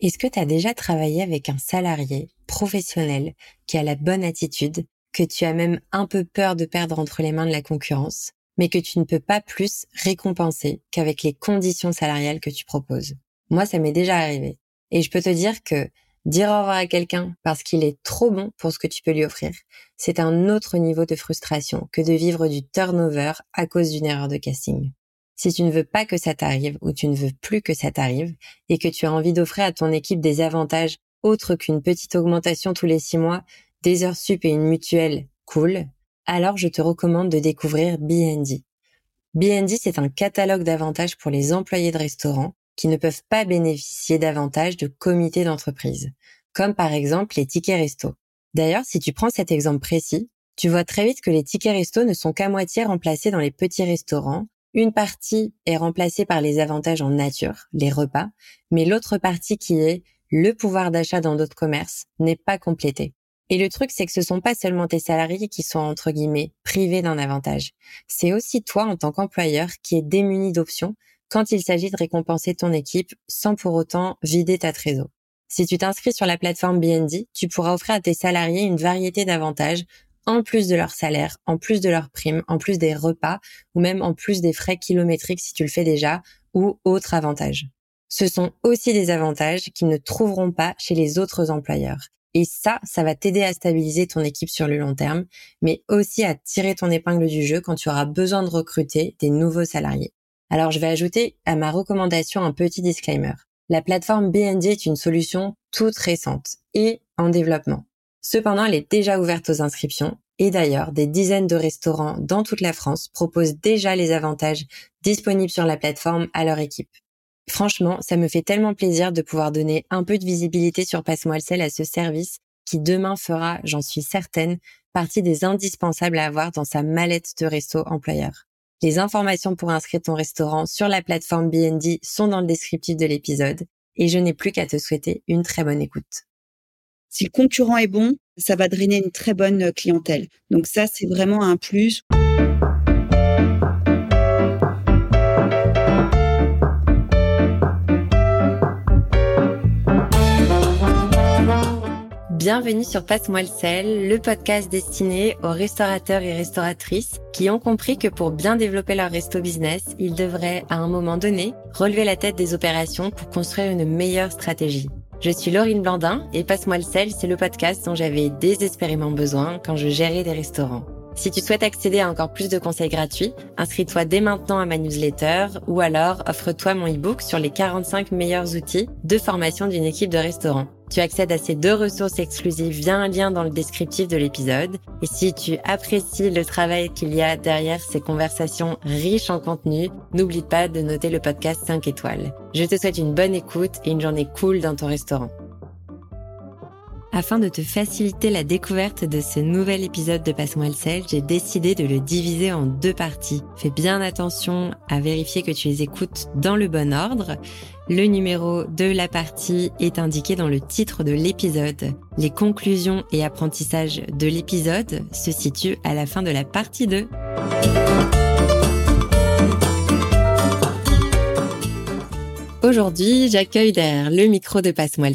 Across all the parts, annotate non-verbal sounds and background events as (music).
Est-ce que tu as déjà travaillé avec un salarié professionnel qui a la bonne attitude, que tu as même un peu peur de perdre entre les mains de la concurrence, mais que tu ne peux pas plus récompenser qu'avec les conditions salariales que tu proposes? Moi, ça m'est déjà arrivé. Et je peux te dire que dire au revoir à quelqu'un parce qu'il est trop bon pour ce que tu peux lui offrir, c'est un autre niveau de frustration que de vivre du turnover à cause d'une erreur de casting. Si tu ne veux pas que ça t'arrive ou tu ne veux plus que ça t'arrive et que tu as envie d'offrir à ton équipe des avantages autres qu'une petite augmentation tous les six mois, des heures sup et une mutuelle cool, alors je te recommande de découvrir BND. BND, c'est un catalogue d'avantages pour les employés de restaurants qui ne peuvent pas bénéficier davantage de comités d'entreprise, comme par exemple les tickets resto. D'ailleurs, si tu prends cet exemple précis, tu vois très vite que les tickets resto ne sont qu'à moitié remplacés dans les petits restaurants une partie est remplacée par les avantages en nature, les repas, mais l'autre partie qui est le pouvoir d'achat dans d'autres commerces n'est pas complétée. Et le truc, c'est que ce sont pas seulement tes salariés qui sont, entre guillemets, privés d'un avantage. C'est aussi toi, en tant qu'employeur, qui est démuni d'options quand il s'agit de récompenser ton équipe sans pour autant vider ta trésor. Si tu t'inscris sur la plateforme BND, tu pourras offrir à tes salariés une variété d'avantages en plus de leur salaire, en plus de leurs primes, en plus des repas ou même en plus des frais kilométriques si tu le fais déjà ou autres avantages. Ce sont aussi des avantages qu'ils ne trouveront pas chez les autres employeurs. Et ça, ça va t'aider à stabiliser ton équipe sur le long terme, mais aussi à tirer ton épingle du jeu quand tu auras besoin de recruter des nouveaux salariés. Alors je vais ajouter à ma recommandation un petit disclaimer. La plateforme BND est une solution toute récente et en développement. Cependant, elle est déjà ouverte aux inscriptions et d'ailleurs, des dizaines de restaurants dans toute la France proposent déjà les avantages disponibles sur la plateforme à leur équipe. Franchement, ça me fait tellement plaisir de pouvoir donner un peu de visibilité sur Passe-moi à ce service qui demain fera, j'en suis certaine, partie des indispensables à avoir dans sa mallette de resto employeur. Les informations pour inscrire ton restaurant sur la plateforme BND sont dans le descriptif de l'épisode et je n'ai plus qu'à te souhaiter une très bonne écoute. Si le concurrent est bon, ça va drainer une très bonne clientèle. Donc ça, c'est vraiment un plus. Bienvenue sur Passe-moi le sel, le podcast destiné aux restaurateurs et restauratrices qui ont compris que pour bien développer leur resto business, ils devraient à un moment donné relever la tête des opérations pour construire une meilleure stratégie. Je suis Laurine Blandin et Passe-moi le sel, c'est le podcast dont j'avais désespérément besoin quand je gérais des restaurants. Si tu souhaites accéder à encore plus de conseils gratuits, inscris-toi dès maintenant à ma newsletter ou alors offre-toi mon e-book sur les 45 meilleurs outils de formation d'une équipe de restaurant. Tu accèdes à ces deux ressources exclusives via un lien dans le descriptif de l'épisode. Et si tu apprécies le travail qu'il y a derrière ces conversations riches en contenu, n'oublie pas de noter le podcast 5 étoiles. Je te souhaite une bonne écoute et une journée cool dans ton restaurant. Afin de te faciliter la découverte de ce nouvel épisode de Passe-moi le sel, j'ai décidé de le diviser en deux parties. Fais bien attention à vérifier que tu les écoutes dans le bon ordre. Le numéro de la partie est indiqué dans le titre de l'épisode. Les conclusions et apprentissages de l'épisode se situent à la fin de la partie 2. Aujourd'hui, j'accueille derrière le micro de Passe-moi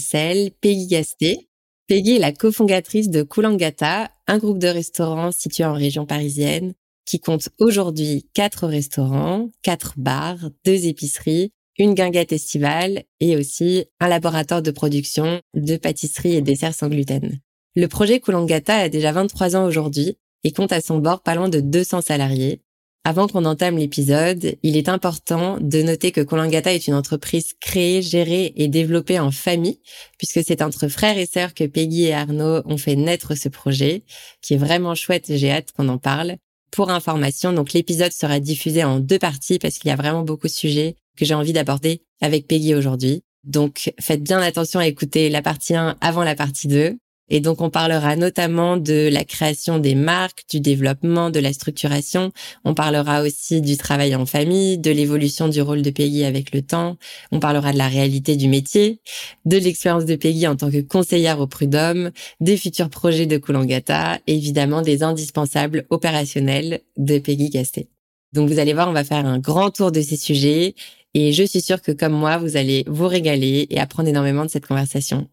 Peggy Gasté, Peggy est la cofondatrice de Kulangata, un groupe de restaurants situé en région parisienne qui compte aujourd'hui quatre restaurants, quatre bars, deux épiceries, une guinguette estivale et aussi un laboratoire de production de pâtisseries et desserts sans gluten. Le projet Kulangata a déjà 23 ans aujourd'hui et compte à son bord pas loin de 200 salariés avant qu'on entame l'épisode, il est important de noter que Kolangata est une entreprise créée, gérée et développée en famille, puisque c'est entre frères et sœurs que Peggy et Arnaud ont fait naître ce projet, qui est vraiment chouette, j'ai hâte qu'on en parle. Pour information, donc l'épisode sera diffusé en deux parties parce qu'il y a vraiment beaucoup de sujets que j'ai envie d'aborder avec Peggy aujourd'hui. Donc faites bien attention à écouter la partie 1 avant la partie 2. Et donc, on parlera notamment de la création des marques, du développement, de la structuration. On parlera aussi du travail en famille, de l'évolution du rôle de Peggy avec le temps. On parlera de la réalité du métier, de l'expérience de Peggy en tant que conseillère au prud'homme, des futurs projets de Kulangata, évidemment des indispensables opérationnels de Peggy Gasté. Donc vous allez voir, on va faire un grand tour de ces sujets Et je suis sûre que comme moi, vous allez vous régaler et apprendre énormément de cette conversation.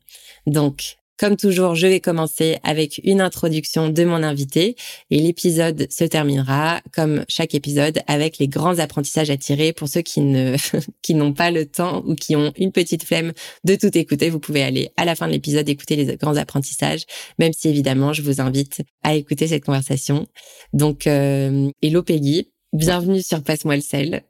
Donc, comme toujours, je vais commencer avec une introduction de mon invité et l'épisode se terminera, comme chaque épisode, avec les grands apprentissages à tirer pour ceux qui ne, (laughs) qui n'ont pas le temps ou qui ont une petite flemme de tout écouter. Vous pouvez aller à la fin de l'épisode écouter les grands apprentissages, même si évidemment, je vous invite à écouter cette conversation. Donc, euh, hello Peggy, bienvenue sur Passe-moi le sel.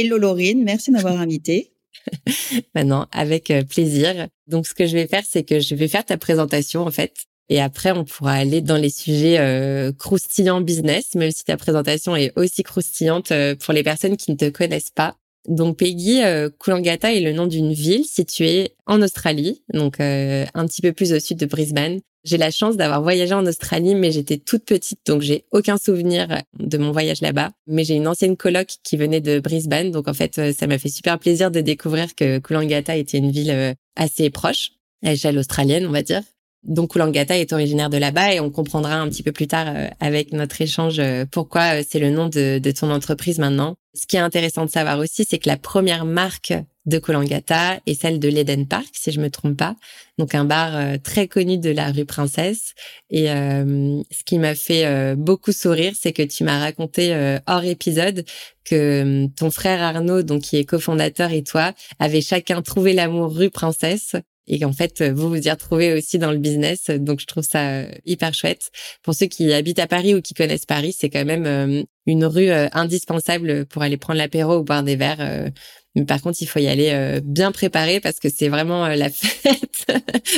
Hello Laurine, merci de m'avoir invité. (laughs) Maintenant, avec euh, plaisir. Donc, ce que je vais faire, c'est que je vais faire ta présentation, en fait. Et après, on pourra aller dans les sujets euh, croustillants business, même si ta présentation est aussi croustillante euh, pour les personnes qui ne te connaissent pas. Donc Peggy, euh, Kulangata est le nom d'une ville située en Australie, donc euh, un petit peu plus au sud de Brisbane. J'ai la chance d'avoir voyagé en Australie, mais j'étais toute petite, donc j'ai aucun souvenir de mon voyage là-bas. Mais j'ai une ancienne coloc qui venait de Brisbane, donc en fait, euh, ça m'a fait super plaisir de découvrir que Kulangata était une ville assez proche, à l'échelle australienne, on va dire. Donc Kulangata est originaire de là-bas et on comprendra un petit peu plus tard avec notre échange pourquoi c'est le nom de, de ton entreprise maintenant. Ce qui est intéressant de savoir aussi, c'est que la première marque de Kolangata est celle de l'Eden Park, si je me trompe pas. Donc un bar euh, très connu de la rue Princesse. Et euh, ce qui m'a fait euh, beaucoup sourire, c'est que tu m'as raconté hors épisode que ton frère Arnaud, donc qui est cofondateur, et toi avaient chacun trouvé l'amour rue Princesse et qu'en fait vous vous y retrouvez aussi dans le business. Donc je trouve ça hyper chouette. Pour ceux qui habitent à Paris ou qui connaissent Paris, c'est quand même une rue indispensable pour aller prendre l'apéro ou boire des verres. Mais par contre, il faut y aller bien préparé parce que c'est vraiment la (laughs) fête.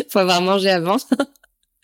faut avoir mangé avant.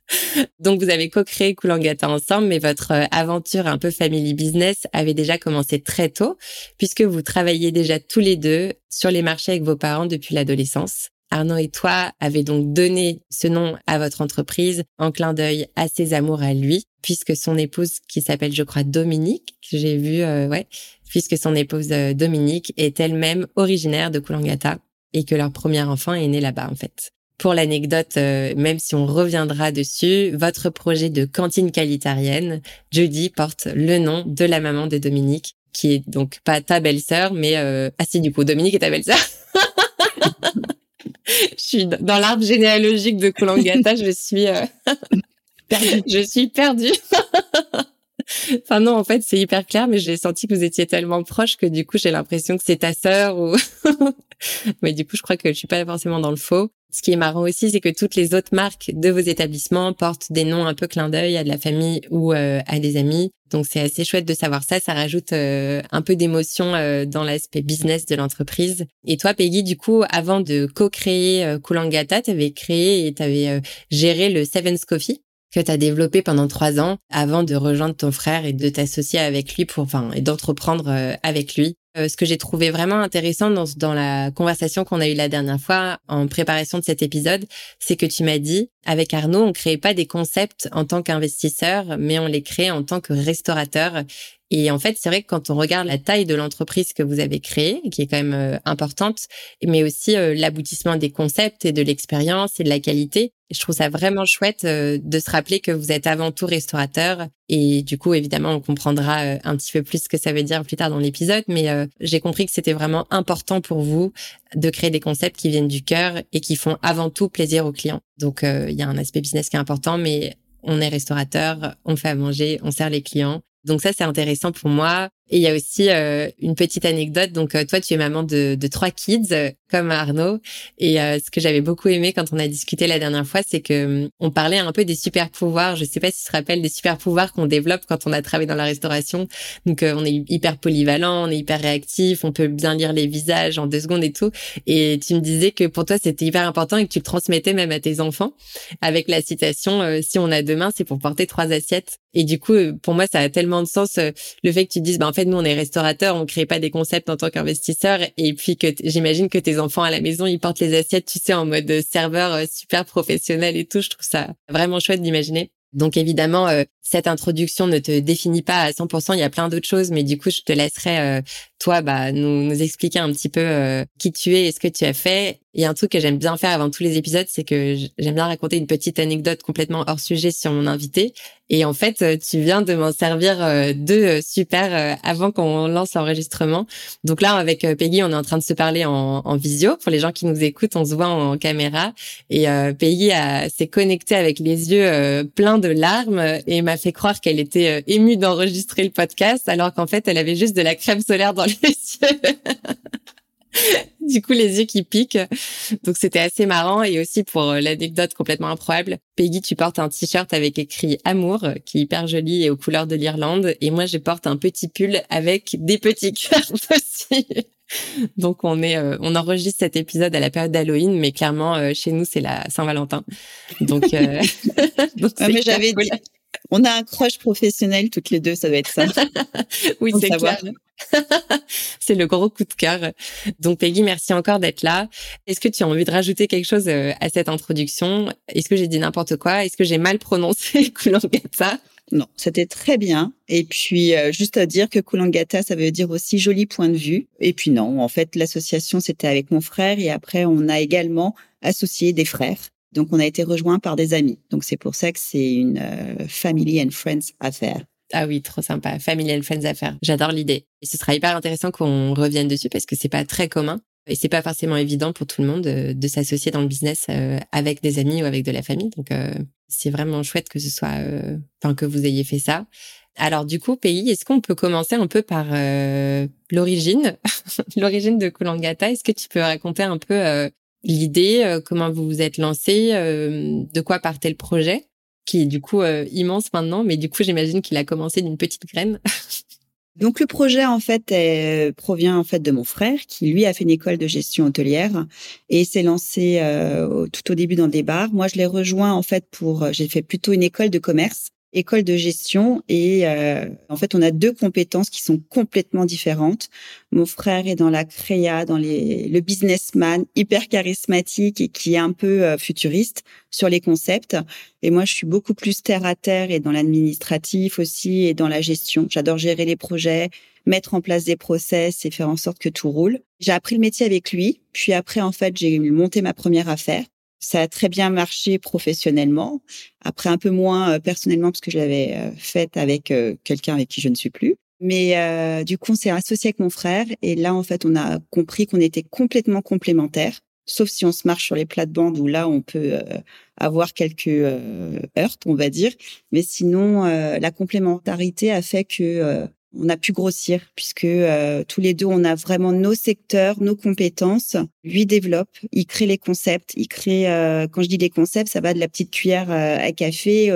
(laughs) Donc vous avez co-créé Koulangata ensemble, mais votre aventure un peu family business avait déjà commencé très tôt, puisque vous travailliez déjà tous les deux sur les marchés avec vos parents depuis l'adolescence. Arnaud et toi avez donc donné ce nom à votre entreprise en clin d'œil à ses amours à lui, puisque son épouse, qui s'appelle, je crois, Dominique, que j'ai vu, euh, ouais, puisque son épouse euh, Dominique est elle-même originaire de Koulangata et que leur premier enfant est né là-bas, en fait. Pour l'anecdote, euh, même si on reviendra dessus, votre projet de cantine qualitarienne, Judy, porte le nom de la maman de Dominique, qui est donc pas ta belle-sœur, mais euh... ah si du coup Dominique est ta belle-sœur. (laughs) je suis dans l'arbre généalogique de Kulangata, je suis euh... (laughs) je suis perdue. (laughs) enfin non, en fait, c'est hyper clair, mais j'ai senti que vous étiez tellement proches que du coup, j'ai l'impression que c'est ta sœur ou (laughs) mais du coup, je crois que je suis pas forcément dans le faux. Ce qui est marrant aussi, c'est que toutes les autres marques de vos établissements portent des noms un peu clin d'œil à de la famille ou euh, à des amis. Donc c'est assez chouette de savoir ça. Ça rajoute euh, un peu d'émotion euh, dans l'aspect business de l'entreprise. Et toi, Peggy, du coup, avant de co-créer Kulangata, tu avais créé et tu avais géré le Seven's Coffee que tu as développé pendant trois ans avant de rejoindre ton frère et de t'associer avec lui pour, enfin, et d'entreprendre avec lui. Euh, ce que j'ai trouvé vraiment intéressant dans, dans la conversation qu'on a eue la dernière fois en préparation de cet épisode, c'est que tu m'as dit, avec Arnaud, on crée pas des concepts en tant qu'investisseur, mais on les crée en tant que restaurateur. Et en fait, c'est vrai que quand on regarde la taille de l'entreprise que vous avez créée, qui est quand même euh, importante, mais aussi euh, l'aboutissement des concepts et de l'expérience et de la qualité, je trouve ça vraiment chouette euh, de se rappeler que vous êtes avant tout restaurateur. Et du coup, évidemment, on comprendra un petit peu plus ce que ça veut dire plus tard dans l'épisode. Mais j'ai compris que c'était vraiment important pour vous de créer des concepts qui viennent du cœur et qui font avant tout plaisir aux clients. Donc, il y a un aspect business qui est important, mais on est restaurateur, on fait à manger, on sert les clients. Donc ça, c'est intéressant pour moi. Et il y a aussi euh, une petite anecdote. Donc euh, toi, tu es maman de, de trois kids euh, comme Arnaud. Et ce que j'avais beaucoup aimé quand on a discuté la dernière fois, c'est que hum, on parlait un peu des super pouvoirs. Je sais pas si tu te rappelles des super pouvoirs qu'on développe quand on a travaillé dans la restauration. Donc on est hyper polyvalent, on est hyper réactif, on peut bien lire les visages en deux secondes et tout. Et tu me disais que pour toi, c'était hyper important et que tu le transmettais même à tes enfants avec la citation "Si on a demain, c'est pour porter trois assiettes." Et du coup, pour moi, ça a tellement de sens le fait que tu dises, bah, fait, nous, on est restaurateur, on crée pas des concepts en tant qu'investisseur. Et puis que j'imagine que tes enfants à la maison, ils portent les assiettes, tu sais, en mode serveur euh, super professionnel et tout. Je trouve ça vraiment chouette d'imaginer. Donc évidemment, euh, cette introduction ne te définit pas à 100%, il y a plein d'autres choses, mais du coup, je te laisserai, euh, toi, bah, nous, nous expliquer un petit peu euh, qui tu es et ce que tu as fait. Il y a un truc que j'aime bien faire avant tous les épisodes, c'est que j'aime bien raconter une petite anecdote complètement hors sujet sur mon invité. Et en fait, euh, tu viens de m'en servir deux super avant qu'on lance l'enregistrement. Donc là, avec Peggy, on est en train de se parler en, en, visio. Pour les gens qui nous écoutent, on se voit en caméra. Et Peggy s'est connectée avec les yeux pleins de larmes et m'a fait croire qu'elle était émue d'enregistrer le podcast, alors qu'en fait, elle avait juste de la crème solaire dans (laughs) les yeux. du coup, les yeux qui piquent. Donc, c'était assez marrant. Et aussi, pour euh, l'anecdote complètement improbable, Peggy, tu portes un t-shirt avec écrit Amour, euh, qui est hyper joli et aux couleurs de l'Irlande. Et moi, je porte un petit pull avec des petits cœurs (laughs) aussi. Donc, on est, euh, on enregistre cet épisode à la période d'Halloween, mais clairement, chez nous, c'est la Saint-Valentin. Donc, (laughs) donc mais j'avais dit, on a un crush professionnel toutes les deux, ça doit être ça. (laughs) oui, c'est clair. (laughs) c'est le gros coup de cœur. Donc Peggy, merci encore d'être là. Est-ce que tu as envie de rajouter quelque chose euh, à cette introduction? Est-ce que j'ai dit n'importe quoi? Est-ce que j'ai mal prononcé (laughs) Kulangata? Non, c'était très bien. Et puis euh, juste à dire que Kulangata, ça veut dire aussi joli point de vue. Et puis non, en fait, l'association c'était avec mon frère et après on a également associé des frères. Donc, on a été rejoint par des amis. Donc, c'est pour ça que c'est une euh, family and friends affaire. Ah oui, trop sympa. Family and friends affaire. J'adore l'idée. Et ce sera hyper intéressant qu'on revienne dessus parce que c'est pas très commun. Et c'est pas forcément évident pour tout le monde de, s'associer dans le business euh, avec des amis ou avec de la famille. Donc, euh, c'est vraiment chouette que ce soit, enfin, que vous ayez fait ça. Alors, du coup, pays, est-ce qu'on peut commencer un peu par l'origine, (laughs) l'origine de Kulangata Est-ce que tu peux raconter un peu l'idée, euh, comment vous vous êtes lancé, euh, de quoi partait le projet, qui est du coup euh, immense maintenant, mais du coup j'imagine qu'il a commencé d'une petite graine. (laughs) Donc le projet en fait provient en fait de mon frère qui lui a fait une école de gestion hôtelière et s'est lancé tout au début dans des bars. Moi je l'ai rejoint en fait pour j'ai fait plutôt une école de commerce école de gestion et euh, en fait on a deux compétences qui sont complètement différentes. Mon frère est dans la créa, dans les, le businessman hyper charismatique et qui est un peu euh, futuriste sur les concepts et moi je suis beaucoup plus terre à terre et dans l'administratif aussi et dans la gestion. J'adore gérer les projets, mettre en place des process et faire en sorte que tout roule. J'ai appris le métier avec lui, puis après en fait j'ai monté ma première affaire ça a très bien marché professionnellement. Après, un peu moins euh, personnellement parce que je l'avais euh, faite avec euh, quelqu'un avec qui je ne suis plus. Mais du coup, on s'est associé avec mon frère et là, en fait, on a compris qu'on était complètement complémentaires. Sauf si on se marche sur les plates-bandes où là, on peut avoir quelques heurts, on va dire. Mais sinon, la complémentarité a fait que on a pu grossir puisque euh, tous les deux on a vraiment nos secteurs, nos compétences. Lui développe, il crée les concepts, il crée euh, quand je dis les concepts, ça va de la petite cuillère euh, à café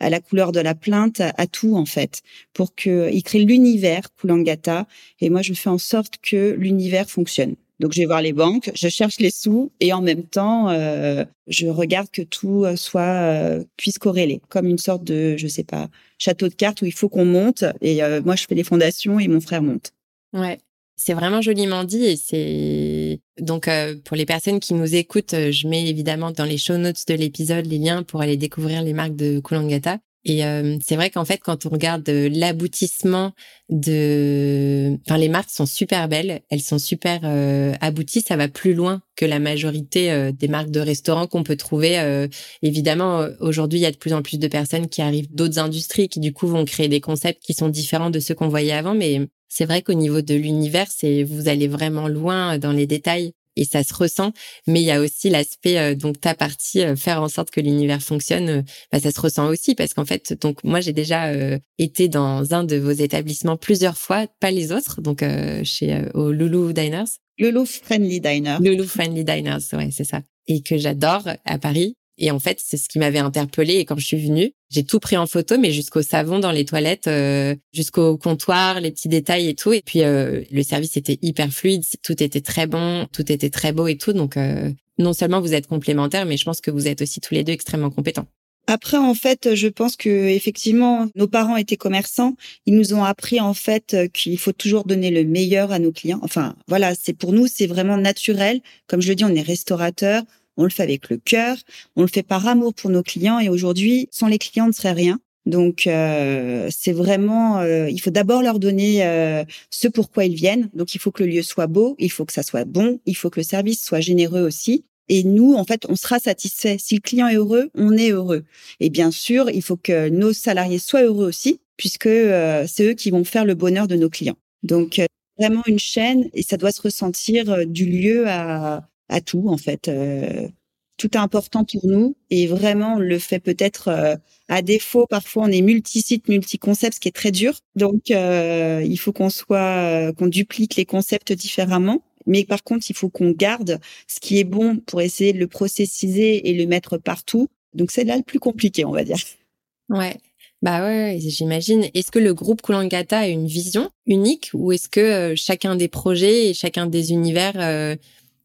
à la couleur de la plainte, à, tout en fait, pour que il crée l'univers Kulangata et moi je fais en sorte que l'univers fonctionne. Donc, je vais voir les banques, je cherche les sous et en même temps, euh, je regarde que tout euh, soit euh, puisse corréler, comme une sorte de, je sais pas, château de cartes où il faut qu'on monte. Et moi, je fais les fondations et mon frère monte. Ouais. C'est vraiment joliment dit et c'est donc pour les personnes qui nous écoutent, je mets évidemment dans les show notes de l'épisode les liens pour aller découvrir les marques de Kulangata. Et euh, c'est vrai qu'en fait, quand on regarde euh, l'aboutissement de, enfin, les marques sont super belles, elles sont super euh, abouties. Ça va plus loin que la majorité des marques de restaurants qu'on peut trouver. évidemment, aujourd'hui, il y a de plus en plus de personnes qui arrivent d'autres industries, qui du coup vont créer des concepts qui sont différents de ceux qu'on voyait avant. Mais c'est vrai qu'au niveau de l'univers, c'est vous allez vraiment loin dans les détails et ça se ressent. Mais il y a aussi l'aspect euh, donc ta partie euh, faire en sorte que l'univers fonctionne. Euh, bah, ça se ressent aussi parce qu'en fait donc moi j'ai déjà été dans un de vos établissements plusieurs fois, pas les autres, donc chez au Loulou Diners. Loulou Friendly Diners. Loulou Friendly Diners, ouais c'est ça. Et que j'adore à Paris. Et en fait, c'est ce qui m'avait interpellée. Et quand je suis venue, j'ai tout pris en photo, mais jusqu'au savon dans les toilettes, euh, jusqu'au comptoir, les petits détails et tout. Et puis euh, le service était hyper fluide, tout était très bon, tout était très beau et tout. Donc euh, non seulement vous êtes complémentaires, mais je pense que vous êtes aussi tous les deux extrêmement compétents. Après, en fait, je pense que effectivement, nos parents étaient commerçants. Ils nous ont appris en fait qu'il faut toujours donner le meilleur à nos clients. Enfin, voilà, c'est pour nous, c'est vraiment naturel. Comme je le dis, on est restaurateur on le fait avec le cœur, on le fait par amour pour nos clients et aujourd'hui, sans les clients, on ne serait rien. Donc euh, c'est vraiment, euh, il faut d'abord leur donner euh, ce pourquoi ils viennent. Donc il faut que le lieu soit beau, il faut que ça soit bon, il faut que le service soit généreux aussi. Et nous, en fait, on sera satisfait. Si le client est heureux, on est heureux. Et bien sûr, il faut que nos salariés soient heureux aussi, puisque c'est eux qui vont faire le bonheur de nos clients. Donc vraiment une chaîne et ça doit se ressentir du lieu à, à tout en fait tout est important pour nous et vraiment on le fait peut-être euh, à défaut parfois on est multi-site multi-concept ce qui est très dur. Donc euh, il faut qu'on soit euh, qu'on duplique les concepts différemment. Mais par contre il faut qu'on garde ce qui est bon pour essayer de le processiser et le mettre partout. Donc c'est là le plus compliqué on va dire. Ouais. Bah ouais, j'imagine. Est-ce que le groupe Kulangata a une vision unique ou est-ce que chacun des projets et chacun des univers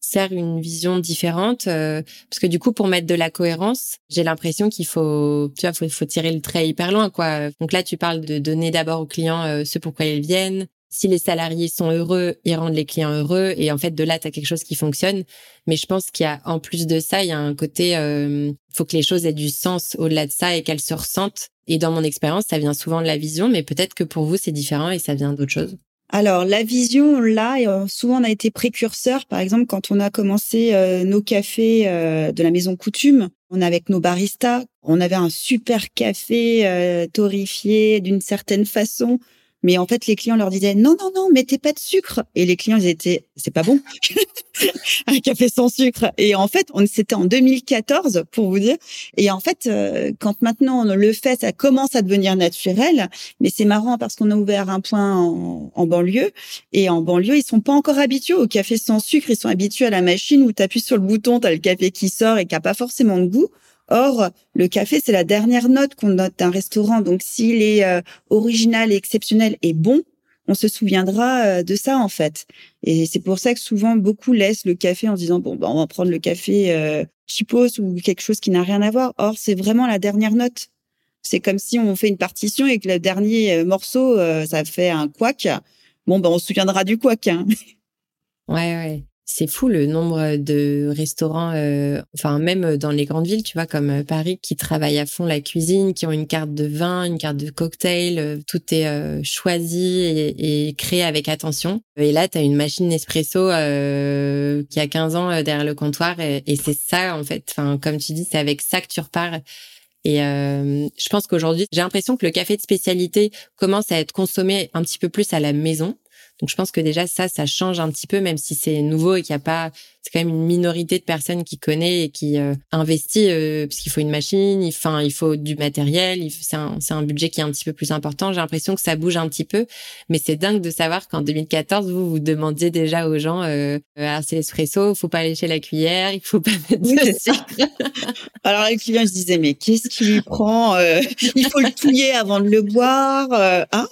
sert une vision différente euh, parce que du coup pour mettre de la cohérence j'ai l'impression qu'il faut tu vois faut, faut tirer le trait hyper loin quoi. Donc là tu parles de donner d'abord aux clients euh, ce pourquoi ils viennent. Si les salariés sont heureux ils rendent les clients heureux. Et en fait de là tu as quelque chose qui fonctionne. Mais je pense qu'il y a en plus de ça il y a un côté euh, faut que les choses aient du sens au-delà de ça et qu'elles se ressentent. Et dans mon expérience ça vient souvent de la vision. Mais peut-être que pour vous c'est différent et ça vient d'autre chose alors la vision là, euh, souvent on a été précurseur. Par exemple, quand on a commencé euh, nos cafés euh, de la maison Coutume, on avec nos baristas, on avait un super café torréfié d'une certaine façon mais en fait, les clients leur disaient non, non, non, mettez pas de sucre. Et les clients, ils étaient, c'est pas bon, (laughs) un café sans sucre. Et en fait, on c'était en 2014 pour vous dire. Et en fait, euh, quand maintenant on le fait, ça commence à devenir naturel. Mais c'est marrant parce qu'on a ouvert un point en, banlieue et en banlieue, ils sont pas encore habitués au café sans sucre. Ils sont habitués à la machine où tu appuies sur le bouton, tu as le café qui sort et qui a pas forcément de goût. Or, le café, c'est la dernière note qu'on note d'un restaurant. Donc, s'il est euh, original et exceptionnel et bon, on se souviendra euh, de ça en fait. Et c'est pour ça que souvent beaucoup laissent le café en disant bon bah on va prendre le café euh, chipos ou quelque chose qui n'a rien à voir. Or c'est vraiment la dernière note. C'est comme si on fait une partition et que le dernier morceau ça fait un couac. Bon ben on se souviendra du couac. Hein. Ouais ouais. C'est fou le nombre de restaurants, euh, enfin même dans les grandes villes, tu vois, comme euh, Paris, qui travaillent à fond la cuisine, qui ont une carte de vin, une carte de cocktail, euh, tout est choisi et, créé avec attention. Et là, tu as une machine Nespresso qui a 15 ans derrière le comptoir et, et c'est ça en fait. Enfin, comme tu dis, c'est avec ça que tu repars. Et je pense qu'aujourd'hui, j'ai l'impression que le café de spécialité commence à être consommé un petit peu plus à la maison. Donc je pense que déjà ça, ça change un petit peu, même si c'est nouveau et qu'il n'y a pas, c'est quand même une minorité de personnes qui connaît et qui euh, investit euh, parce qu'il faut une machine, il, il faut du matériel, c'est un, un budget qui est un petit peu plus important. J'ai l'impression que ça bouge un petit peu, mais c'est dingue de savoir qu'en 2014 vous vous demandiez déjà aux gens, euh, ah, c'est l'espresso, faut pas lécher la cuillère, il faut pas mettre de sucre. (laughs) Alors les clients se disaient mais qu'est-ce qui lui prend euh, Il faut le touiller avant de le boire. hein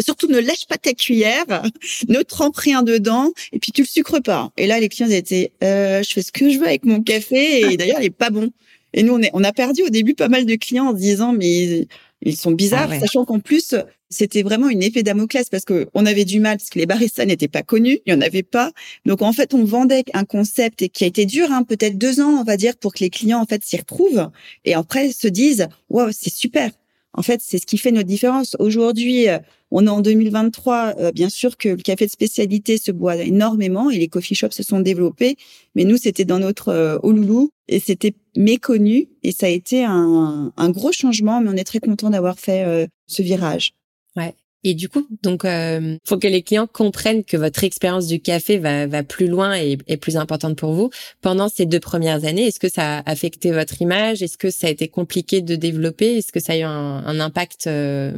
surtout ne lèche pas ta cuillère ne trempe rien dedans et puis tu le sucres pas. Et là, les clients étaient, euh, je fais ce que je veux avec mon café et (laughs) d'ailleurs, il est pas bon. Et nous, on, est, on a perdu au début pas mal de clients en se disant, mais ils sont bizarres, ah sachant qu'en plus, c'était vraiment une épée Damoclès parce que on avait du mal parce que les baristas n'étaient pas connus, il y en avait pas. Donc en fait, on vendait un concept qui a été dur, hein, peut-être deux ans, on va dire, pour que les clients en fait s'y retrouvent et après se disent, waouh, c'est super. En fait, c'est ce qui fait notre différence. Aujourd'hui, euh, on est en 2023. Euh, bien sûr que le café de spécialité se boit énormément et les coffee shops se sont développés. Mais nous, c'était dans notre euh, et c'était méconnu. Et ça a été un, gros changement, mais on est très content d'avoir fait ce virage. Et du coup, donc, euh, faut que les clients comprennent que votre expérience du café va, va plus loin et est plus importante pour vous. Pendant ces deux premières années, est-ce que ça a affecté votre image? Est-ce que ça a été compliqué de développer? Est-ce que ça a eu un, un impact euh,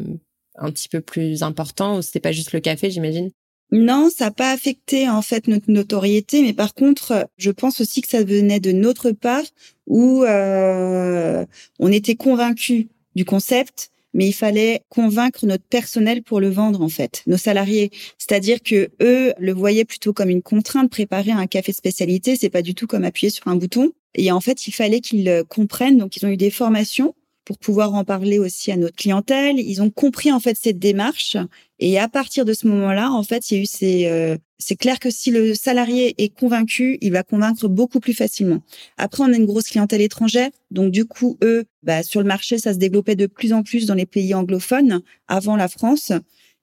un petit peu plus important ou c'était pas juste le café, j'imagine? Non, ça n'a pas affecté en fait notre notoriété, mais par contre, je pense aussi que ça venait de notre part où euh, on était convaincus du concept, mais il fallait convaincre notre personnel pour le vendre en fait, nos salariés. C'est-à-dire que eux le voyaient plutôt comme une contrainte. Préparer un café spécialité, c'est pas du tout comme appuyer sur un bouton. Et en fait, il fallait qu'ils comprennent. Donc, ils ont eu des formations pour pouvoir en parler aussi à notre clientèle. Ils ont compris en fait cette démarche Et à partir de ce moment-là, en fait, il y a eu ces. Euh, c'est clair que si le salarié est convaincu, il va convaincre beaucoup plus facilement. Après, on a une grosse clientèle étrangère, donc du coup, eux, bah, sur le marché, ça se développait de plus en plus dans les pays anglophones avant la France.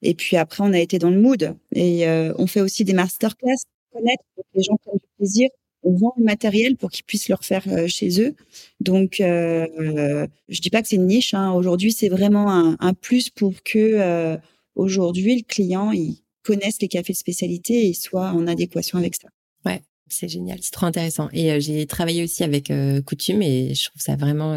Et puis après, on a été dans le mood et euh, on fait aussi des masterclass connaître les gens ont du plaisir on vend le matériel pour qu'ils puissent le refaire euh, chez eux. Donc, euh, je dis pas que c'est une niche. Hein. Aujourd'hui, c'est vraiment un, plus pour que euh, aujourd'hui le client il connaisse les cafés de spécialité et soit en adéquation avec ça. Ouais, c'est génial, c'est trop intéressant. Et euh, j'ai travaillé aussi avec Coutume et je trouve ça vraiment.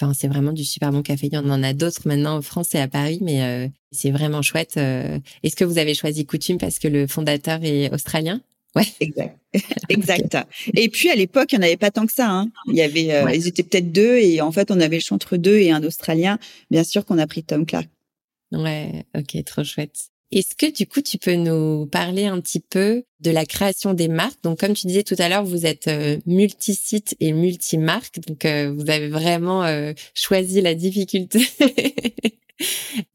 Enfin, c'est vraiment du super bon café. Y en a d'autres maintenant en France et à Paris, mais c'est vraiment chouette. Est-ce que vous avez choisi Coutume parce que le fondateur est australien? Ouais. Exact. (laughs) (laughs) exact. Et puis à l'époque, il n'y en avait pas tant que ça. Hein. Il y avait, euh, ils étaient peut-être deux et en fait, on avait le choix entre deux et un Australien. Bien sûr qu'on a pris Tom Clark. Ouais, ok, trop chouette. Est-ce que du coup, tu peux nous parler un petit peu de la création des marques? Donc, comme tu disais tout à l'heure, vous êtes euh, multi-site et multi-marque, donc euh, vous avez vraiment choisi la difficulté (laughs)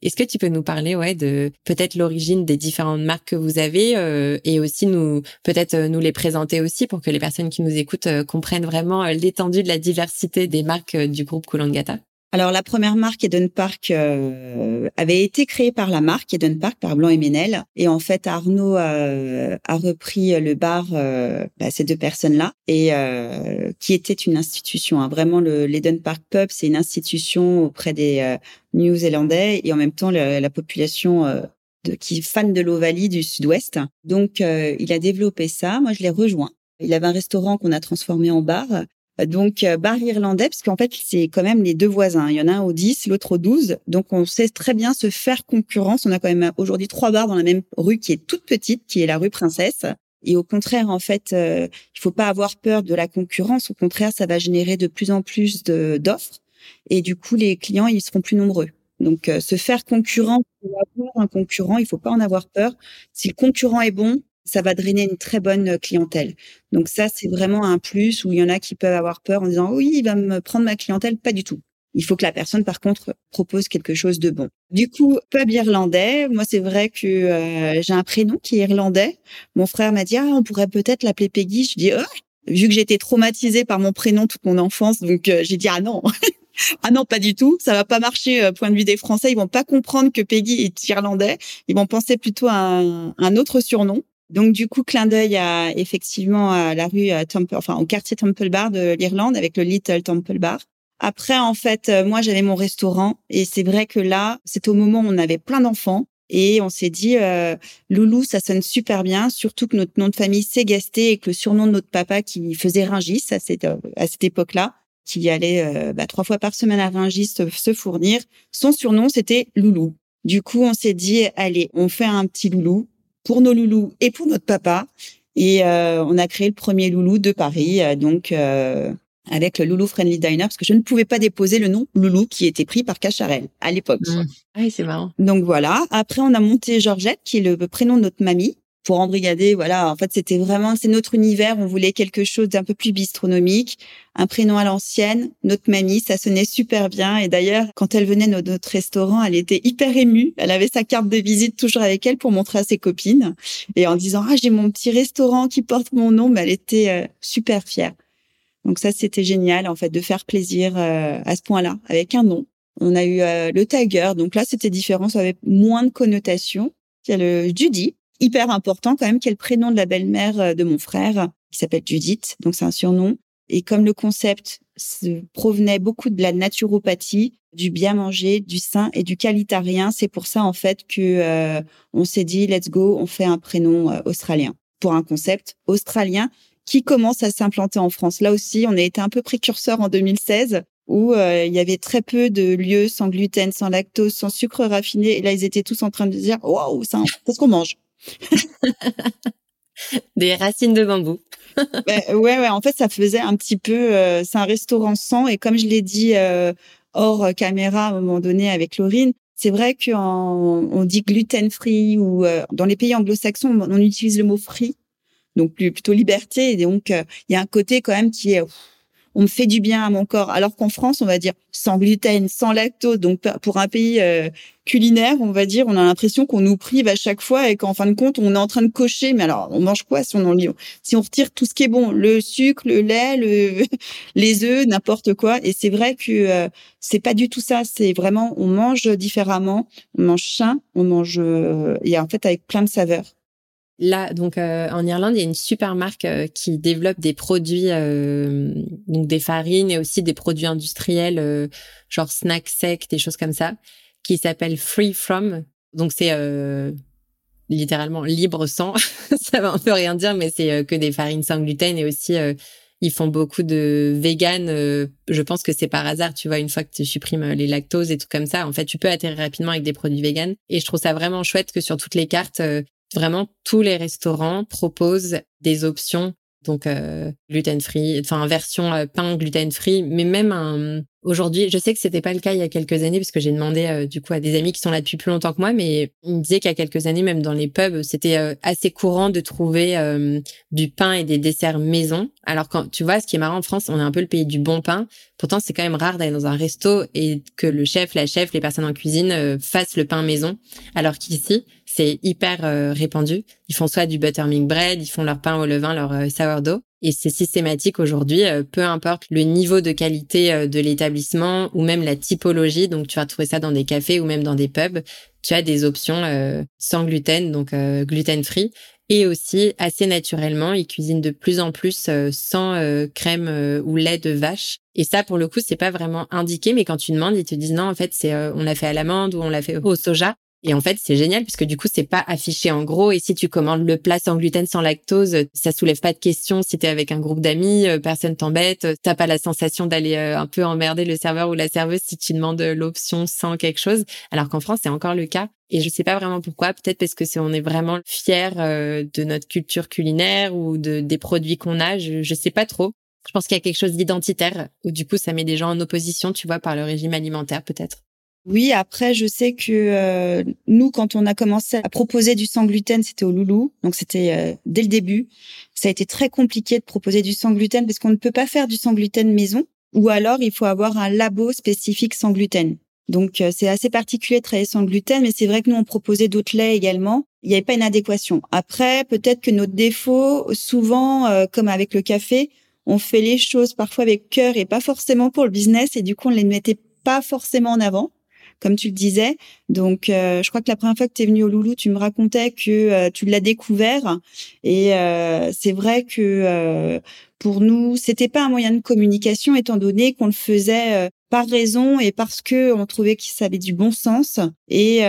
Est-ce que tu peux nous parler ouais de peut-être l'origine des différentes marques que vous avez euh, et aussi nous peut-être euh, nous les présenter aussi pour que les personnes qui nous écoutent euh, comprennent vraiment l'étendue de la diversité des marques du groupe Coolangatta alors la première marque Eden Park euh, avait été créée par la marque Eden Park par Blanc et Ménel. Et en fait Arnaud a repris le bar euh, bah, ces deux personnes là et euh, qui était une institution hein. vraiment le l'Eden Park Pub c'est une institution auprès des New-Zélandais et en même temps la, population de, qui est fan de l'Ovalie du Sud-Ouest. Donc il a développé ça. Moi je l'ai rejoint. Il avait un restaurant qu'on a transformé en bar donc, euh, bar irlandais, parce qu'en fait, c'est quand même les deux voisins. Il y en a un au 10, l'autre au 12. Donc, on sait très bien se faire concurrence. On a quand même aujourd'hui trois bars dans la même rue qui est toute petite, qui est la rue Princesse. Et au contraire, en fait, euh, il faut pas avoir peur de la concurrence. Au contraire, ça va générer de plus en plus d'offres. Et du coup, les clients, ils seront plus nombreux. Donc, euh, se faire concurrent, avoir un concurrent, il faut pas en avoir peur. Si le concurrent est bon, ça va drainer une très bonne clientèle. Donc ça, c'est vraiment un plus où il y en a qui peuvent avoir peur en disant oui, il va me prendre ma clientèle. Pas du tout. Il faut que la personne, par contre, propose quelque chose de bon. Du coup, pub irlandais. Moi, c'est vrai que euh, j'ai un prénom qui est irlandais. Mon frère m'a dit ah, on pourrait peut-être l'appeler Peggy. Je dis oh, vu que j'étais traumatisée par mon prénom toute mon enfance, donc euh, j'ai dit ah non. (laughs) ah non, pas du tout. Ça va pas marcher. Euh, point de vue des Français, ils vont pas comprendre que Peggy est irlandais. Ils vont penser plutôt à un autre surnom. Donc du coup, clin d'œil à effectivement à la rue euh, Temple, enfin au quartier Temple Bar de l'Irlande avec le Little Temple Bar. Après, en fait, euh, moi j'avais mon restaurant et c'est vrai que là, c'est au moment où on avait plein d'enfants et on s'est dit euh, Loulou, ça sonne super bien, surtout que notre nom de famille c'est Gasté et que le surnom de notre papa qui faisait Ringis à cette à cette époque-là, qui allait bah, trois fois par semaine à Ringis se, se fournir, son surnom c'était Loulou. Du coup, on s'est dit allez, on fait un petit Loulou pour nos loulous et pour notre papa. Et euh, on a créé le premier loulou de Paris, euh, donc euh, avec le Loulou Friendly Diner, parce que je ne pouvais pas déposer le nom Loulou qui était pris par Cacharel à l'époque. Mmh. Ah oui, c'est marrant. Donc voilà. Après, on a monté Georgette, qui est le prénom de notre mamie pour embrigader. Voilà, en fait, c'était vraiment, c'est notre univers. On voulait quelque chose d'un peu plus bistronomique, un prénom à l'ancienne. Notre mamie, ça sonnait super bien. Et d'ailleurs, quand elle venait dans notre restaurant, elle était hyper émue. Elle avait sa carte de visite toujours avec elle pour montrer à ses copines. Et en disant, ah, j'ai mon petit restaurant qui porte mon nom, elle était euh, super fière. Donc ça, c'était génial, en fait, de faire plaisir euh, à ce point-là, avec un nom. On a eu euh, le Tiger, donc là, c'était différent, ça avait moins de connotations. Il y a le Judy, hyper important quand même, qui est le prénom de la belle-mère euh, de mon frère, qui s'appelle Judith, donc c'est un surnom. Et comme le concept provenait beaucoup de la naturopathie, du bien manger, du sain et du qualitarien, c'est pour ça en fait que euh, on s'est dit let's go, on fait un prénom euh, australien pour un concept australien qui commence à s'implanter en France. Là aussi, on a été un peu précurseur en 2016 où il y avait très peu de lieux sans gluten, sans lactose, sans sucre raffiné. Et là, ils étaient tous en train de dire waouh, ça, qu'est-ce qu'on mange (laughs) Des racines de bambou. (laughs) ouais, ouais, en fait, ça faisait un petit peu. Euh, c'est un restaurant sans, et comme je l'ai dit euh, hors caméra à un moment donné avec Laurine, c'est vrai qu'on on dit gluten free ou euh, dans les pays anglo-saxons, on, utilise le mot free, donc plutôt liberté. Et donc, il y a un côté quand même qui est on me fait du bien à mon corps. Alors qu'en France, on va dire sans gluten, sans lactose. Donc pour un pays euh, culinaire, on va dire, on a l'impression qu'on nous prive à chaque fois et qu'en fin de compte, on est en train de cocher. Mais alors, on mange quoi si on en si on retire tout ce qui est bon, le sucre, le lait, le, (laughs) les œufs, n'importe quoi. Et c'est vrai que euh, c'est pas du tout ça. C'est vraiment, on mange différemment, on mange sain, on mange euh, et en fait avec plein de saveurs. Là, donc euh, en Irlande, il y a une super marque euh, qui développe des produits, euh, donc des farines et aussi des produits industriels, genre snack sec, des choses comme ça, qui s'appelle Free From. Donc c'est littéralement libre sans. (laughs) ça va un peu rien dire, mais c'est que des farines sans gluten et aussi ils font beaucoup de vegan. je pense que c'est par hasard, tu vois, une fois que tu supprimes les lactoses et tout comme ça, en fait, tu peux atterrir rapidement avec des produits vegan. Et je trouve ça vraiment chouette que sur toutes les cartes, Vraiment, tous les restaurants proposent des options donc euh, gluten free, enfin version euh, pain gluten free, mais même un, Aujourd'hui, je sais que c'était pas le cas il y a quelques années parce que j'ai demandé euh, du coup à des amis qui sont là depuis plus longtemps que moi, mais ils me disaient qu'il y a quelques années, même dans les pubs, c'était euh, assez courant de trouver euh, du pain et des desserts maison. Alors quand tu vois, ce qui est marrant en France, on est un peu le pays du bon pain. Pourtant, c'est quand même rare d'aller dans un resto et que le chef, la chef, les personnes en cuisine fassent le pain maison. Alors qu'ici, c'est hyper répandu. Ils font soit du buttermilk bread, ils font leur pain au levain, leur sourdough. Et c'est systématique aujourd'hui, euh, peu importe le niveau de qualité euh, de l'établissement ou même la typologie. Donc, tu vas trouver ça dans des cafés ou même dans des pubs. Tu as des options euh, sans gluten, donc gluten free. Et aussi, assez naturellement, ils cuisinent de plus en plus sans crème ou lait de vache. Et ça, pour le coup, c'est pas vraiment indiqué, mais quand tu demandes, ils te disent non, en fait, c'est on l'a fait à l'amande ou on l'a fait au soja. Et en fait, c'est génial puisque du coup, c'est pas affiché en gros. Et si tu commandes le plat sans gluten, sans lactose, ça soulève pas de questions. Si t'es avec un groupe d'amis, euh, personne t'embête. T'as pas la sensation d'aller euh, un peu emmerder le serveur ou la serveuse si tu demandes l'option sans quelque chose. Alors qu'en France, c'est encore le cas. Et je sais pas vraiment pourquoi. Peut-être parce que c'est on est vraiment fier euh, de notre culture culinaire ou de des produits qu'on a. Je, je sais pas trop. Je pense qu'il y a quelque chose d'identitaire où du coup, ça met des gens en opposition, tu vois, par le régime alimentaire peut-être. Oui, après, je sais que euh, nous, quand on a commencé à proposer du sans gluten, c'était au Loulou, donc c'était euh, dès le début. Ça a été très compliqué de proposer du sans gluten parce qu'on ne peut pas faire du sans gluten maison, ou alors il faut avoir un labo spécifique sans gluten. Donc euh, c'est assez particulier de travailler sans gluten, mais c'est vrai que nous on proposait d'autres laits également. Il n'y avait pas une adéquation. Après, peut-être que notre défaut, souvent, comme avec le café, on fait les choses parfois avec cœur et pas forcément pour le business, et du coup on les mettait pas forcément en avant comme tu le disais. Donc, euh, je crois que la première fois que tu es venu au Loulou, tu me racontais que euh, tu l'as découvert. Et euh, c'est vrai que pour nous, c'était pas un moyen de communication, étant donné qu'on le faisait par raison et parce que on trouvait que ça avait du bon sens. Et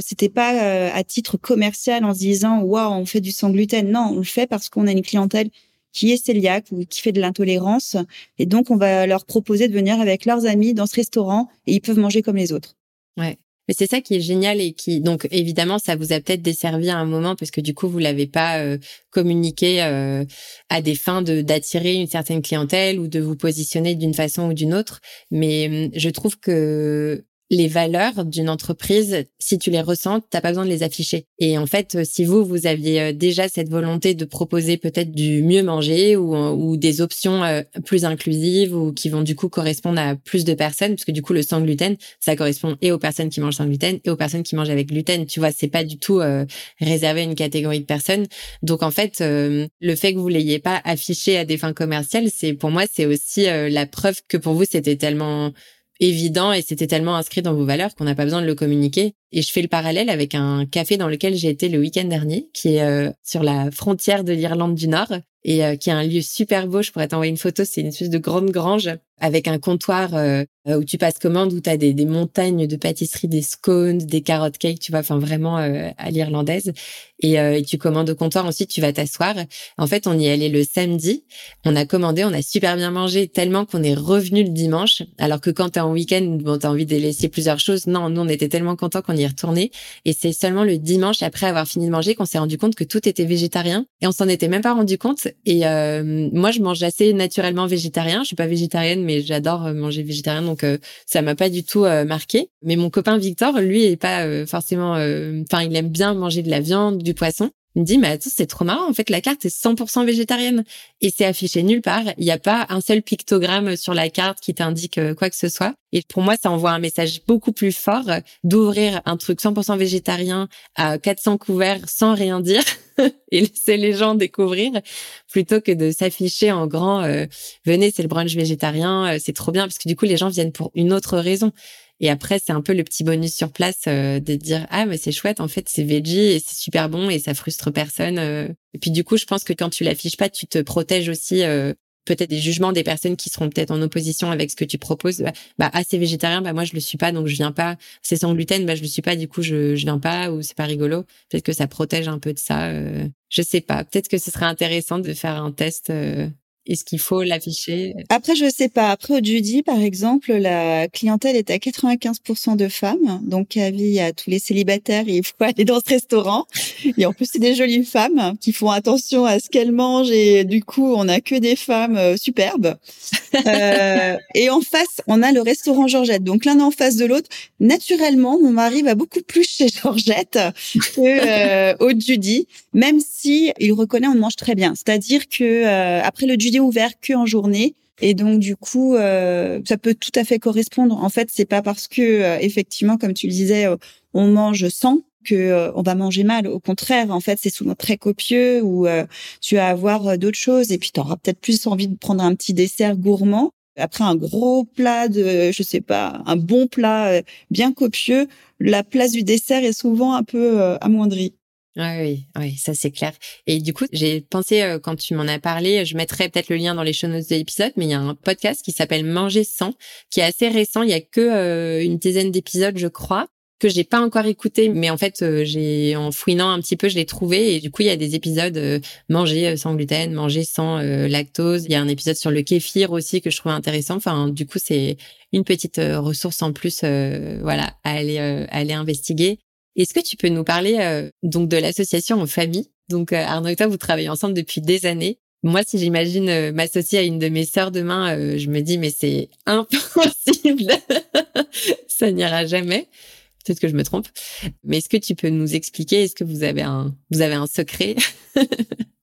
c'était pas à titre commercial en se disant waouh, on fait du sans gluten. Non, on le fait parce qu'on a une clientèle qui est cœliaque ou qui fait de l'intolérance. Et donc, on va leur proposer de venir avec leurs amis dans ce restaurant et ils peuvent manger comme les autres. Ouais. Mais c'est ça qui est génial et qui donc évidemment ça vous a peut-être desservi à un moment parce que du coup vous l'avez pas euh, communiqué euh, à des fins de d'attirer une certaine clientèle ou de vous positionner d'une façon ou d'une autre mais hum, je trouve que les valeurs d'une entreprise, si tu les ressens, t'as pas besoin de les afficher. Et en fait, si vous, vous aviez euh, déjà cette volonté de proposer peut-être du mieux manger ou, euh, des options euh, plus inclusives ou qui vont du coup correspondre à plus de personnes, parce que du coup, le sans gluten, ça correspond et aux personnes qui mangent sans gluten et aux personnes qui mangent avec gluten. Tu vois, c'est pas du tout réservé à une catégorie de personnes. Donc en fait, le fait que vous l'ayez pas affiché à des fins commerciales, c'est pour moi, c'est aussi la preuve que pour vous, c'était tellement évident et c'était tellement inscrit dans vos valeurs qu'on n'a pas besoin de le communiquer. Et je fais le parallèle avec un café dans lequel j'ai été le week-end dernier, qui est euh, sur la frontière de l'Irlande du Nord et euh, qui est un lieu super beau. Je pourrais t'envoyer une photo. C'est une espèce de grande grange avec un comptoir euh, où tu passes commande, où tu as des, des, montagnes de pâtisseries, des scones, des carottes cake, tu vois, enfin vraiment à l'irlandaise. Et, et, tu commandes au comptoir, ensuite tu vas t'asseoir. En fait, on y allé le samedi. On a commandé, on a super bien mangé, tellement qu'on est revenu le dimanche. Alors que quand tu es en week-end, bon, tu as envie de laisser plusieurs choses. Non, nous, on était tellement contents qu'on y est retourné. Et c'est seulement le dimanche, après avoir fini de manger, qu'on s'est rendu compte que tout était végétarien. Et on s'en était même pas rendu compte. Et euh, moi, je mange assez naturellement végétarien. Je suis pas végétarienne, mais j'adore euh, manger végétarien, donc euh, ça m'a pas du tout marqué. Mais mon copain Victor, lui, est pas forcément. Enfin, il aime bien manger de la viande, du poisson. Me dit, mais attends, c'est trop marrant. En fait, la carte est 100% végétarienne et c'est affiché nulle part. Il n'y a pas un seul pictogramme sur la carte qui t'indique euh, quoi que ce soit. Et pour moi, ça envoie un message beaucoup plus fort d'ouvrir un truc 100% végétarien à 400 couverts sans rien dire (laughs) et laisser les gens découvrir plutôt que de s'afficher en grand euh, venez, c'est le brunch végétarien, euh, c'est trop bien parce que du coup les gens viennent pour une autre raison. Et après, c'est un peu le petit bonus sur place euh, de dire ah mais c'est chouette en fait c'est veggie et c'est super bon et ça frustre personne. Euh. Et puis du coup, je pense que quand tu l'affiches pas, tu te protèges aussi euh, peut-être des jugements des personnes qui seront peut-être en opposition avec ce que tu proposes. Bah, bah ah c'est végétarien, bah moi je le suis pas donc je viens pas. C'est sans gluten, bah je le suis pas du coup je je viens pas ou c'est pas rigolo. Peut-être que ça protège un peu de ça. je sais pas. Peut-être que ce serait intéressant de faire un test est-ce qu'il faut l'afficher? Après, je sais pas. Après, au Judy, par exemple, la clientèle est à 95% de femmes. Donc, avis à tous les célibataires, il faut (laughs) aller dans ce restaurant. Et en plus, c'est des jolies femmes qui font attention à ce qu'elles mangent. Et du coup, on a que des femmes euh, superbes. (laughs) Euh, et en face, on a le restaurant Georgette. Donc, l'un en face de l'autre. Naturellement, mon mari va beaucoup plus chez Georgette que euh, au Judy, même si il reconnaît on mange très bien. C'est-à-dire que euh, après le Judy ouvert que en journée. Et donc du coup, euh, ça peut tout à fait correspondre. En fait, c'est pas parce que euh, effectivement, comme tu le disais, euh, on mange sans que on va manger mal. Au contraire, en fait, c'est souvent très copieux ou tu vas avoir d'autres choses et puis tu auras peut-être plus envie de prendre un petit dessert gourmand après un gros plat de, je sais pas, un bon plat bien copieux. La place du dessert est souvent un peu amoindrie. Oui, oui, ça c'est clair. Et du coup, j'ai pensé euh, quand tu m'en as parlé, je mettrai peut-être le lien dans les show notes de l'épisode, mais il y a un podcast qui s'appelle Manger sans, qui est assez récent. Il y a que euh, une dizaine d'épisodes, je crois, que j'ai pas encore écouté, mais en fait, euh, j'ai en fouinant un petit peu, je l'ai trouvé. Et du coup, il y a des épisodes manger sans gluten, manger sans lactose. Il y a un épisode sur le kéfir aussi que je trouvais intéressant. Enfin, du coup, c'est une petite ressource en plus, voilà, à aller, à aller investiguer. Est-ce que tu peux nous parler euh, donc de l'association en famille Donc euh, Arnaud et toi, vous travaillez ensemble depuis des années. Moi, si j'imagine euh, m'associer à une de mes sœurs demain, je me dis mais c'est (laughs) impossible, (laughs) ça n'ira jamais. Peut-être que je me trompe. Mais est-ce que tu peux nous expliquer? Est-ce que vous avez un vous avez un secret? (laughs)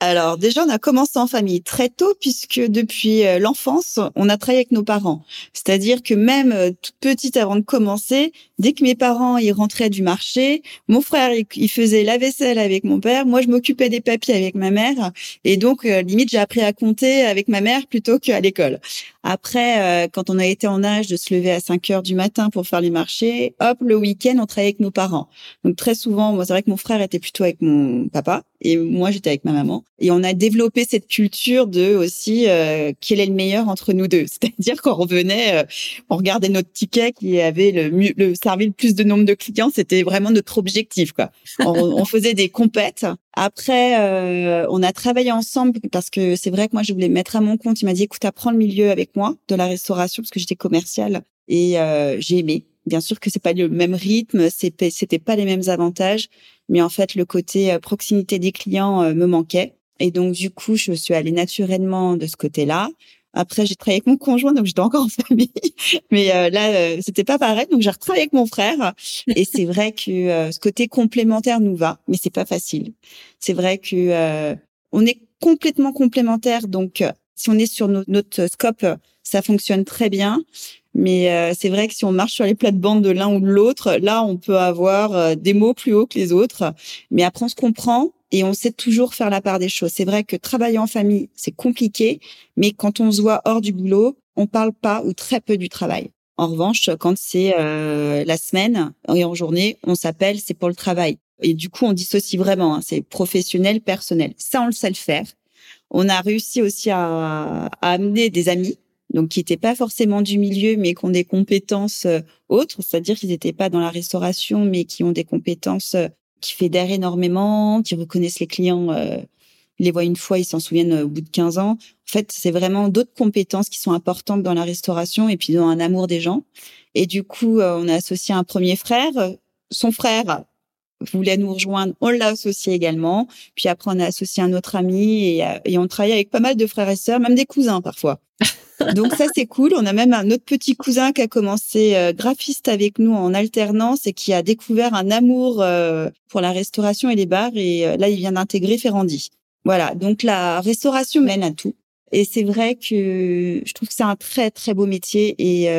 Alors déjà, on a commencé en famille très tôt puisque depuis euh, l'enfance, on a travaillé avec nos parents. C'est-à-dire que même euh, toute petite avant de commencer, dès que mes parents ils rentraient du marché, mon frère il faisait la vaisselle avec mon père, moi je m'occupais des papiers avec ma mère et donc euh, limite j'ai appris à compter avec ma mère plutôt qu'à l'école. Après, quand on a été en âge de se lever à 5 heures du matin pour faire les marchés, hop, le week-end, on travaillait avec nos parents. Donc très souvent, moi c'est vrai que mon frère était plutôt avec mon papa et moi j'étais avec ma maman. Et on a développé cette culture de aussi euh, quel est le meilleur entre nous deux. (laughs) C'est-à-dire quand on revenait euh, on regardait notre ticket qui avait le mieux le servi le plus de nombre de clients. C'était vraiment notre objectif quoi. On, (laughs) on faisait des compètes. Après euh, on a travaillé ensemble parce que c'est vrai que moi je voulais mettre à mon compte. Il m'a dit écoute apprends le milieu avec moi de la restauration parce que j'étais commerciale. Et j'ai aimé Bien sûr que c'est pas le même rythme, c'était pas les mêmes avantages, mais en fait le côté euh, proximité des clients euh, me manquait. Et donc du coup, je suis allée naturellement de ce côté-là. Après, j'ai travaillé avec mon conjoint, donc j'étais encore en (laughs) famille. Mais euh, là, c'était pas pareil. Donc j'ai retravaillé avec mon frère. Et c'est vrai que ce côté complémentaire nous va, mais c'est pas facile. C'est vrai que on est complètement complémentaires. Donc si on est sur notre scope, ça fonctionne très bien. Mais euh, c'est vrai que si on marche sur les plates-bandes de l'un ou de l'autre, là, on peut avoir euh, des mots plus hauts que les autres. Mais après, on se comprend et on sait toujours faire la part des choses. C'est vrai que travailler en famille, c'est compliqué, mais quand on se voit hors du boulot, on parle pas ou très peu du travail. En revanche, quand c'est euh, la semaine et en journée, on s'appelle, c'est pour le travail. Et du coup, on dissocie vraiment. Hein, c'est professionnel, personnel. Ça, on le sait le faire. On a réussi aussi à, à amener des amis donc qui n'étaient pas forcément du milieu, mais qui ont des compétences euh, autres, c'est-à-dire qu'ils n'étaient pas dans la restauration, mais qui ont des compétences euh, qui fédèrent énormément, qui reconnaissent les clients, euh, les voient une fois, ils s'en souviennent au bout de 15 ans. En fait, c'est vraiment d'autres compétences qui sont importantes dans la restauration et puis dans un amour des gens. Et du coup, on a associé un premier frère. Son frère voulait nous rejoindre, on l'a associé également. Puis après, on a associé un autre ami et, et on travaille avec pas mal de frères et sœurs, même des cousins parfois. (laughs) Donc ça c'est cool. On a même un autre petit cousin qui a commencé euh, graphiste avec nous en alternance et qui a découvert un amour euh, pour la restauration et les bars et euh, là il vient d'intégrer Ferrandi. Voilà, donc la restauration mène à tout. Et c'est vrai que je trouve que c'est un très très beau métier et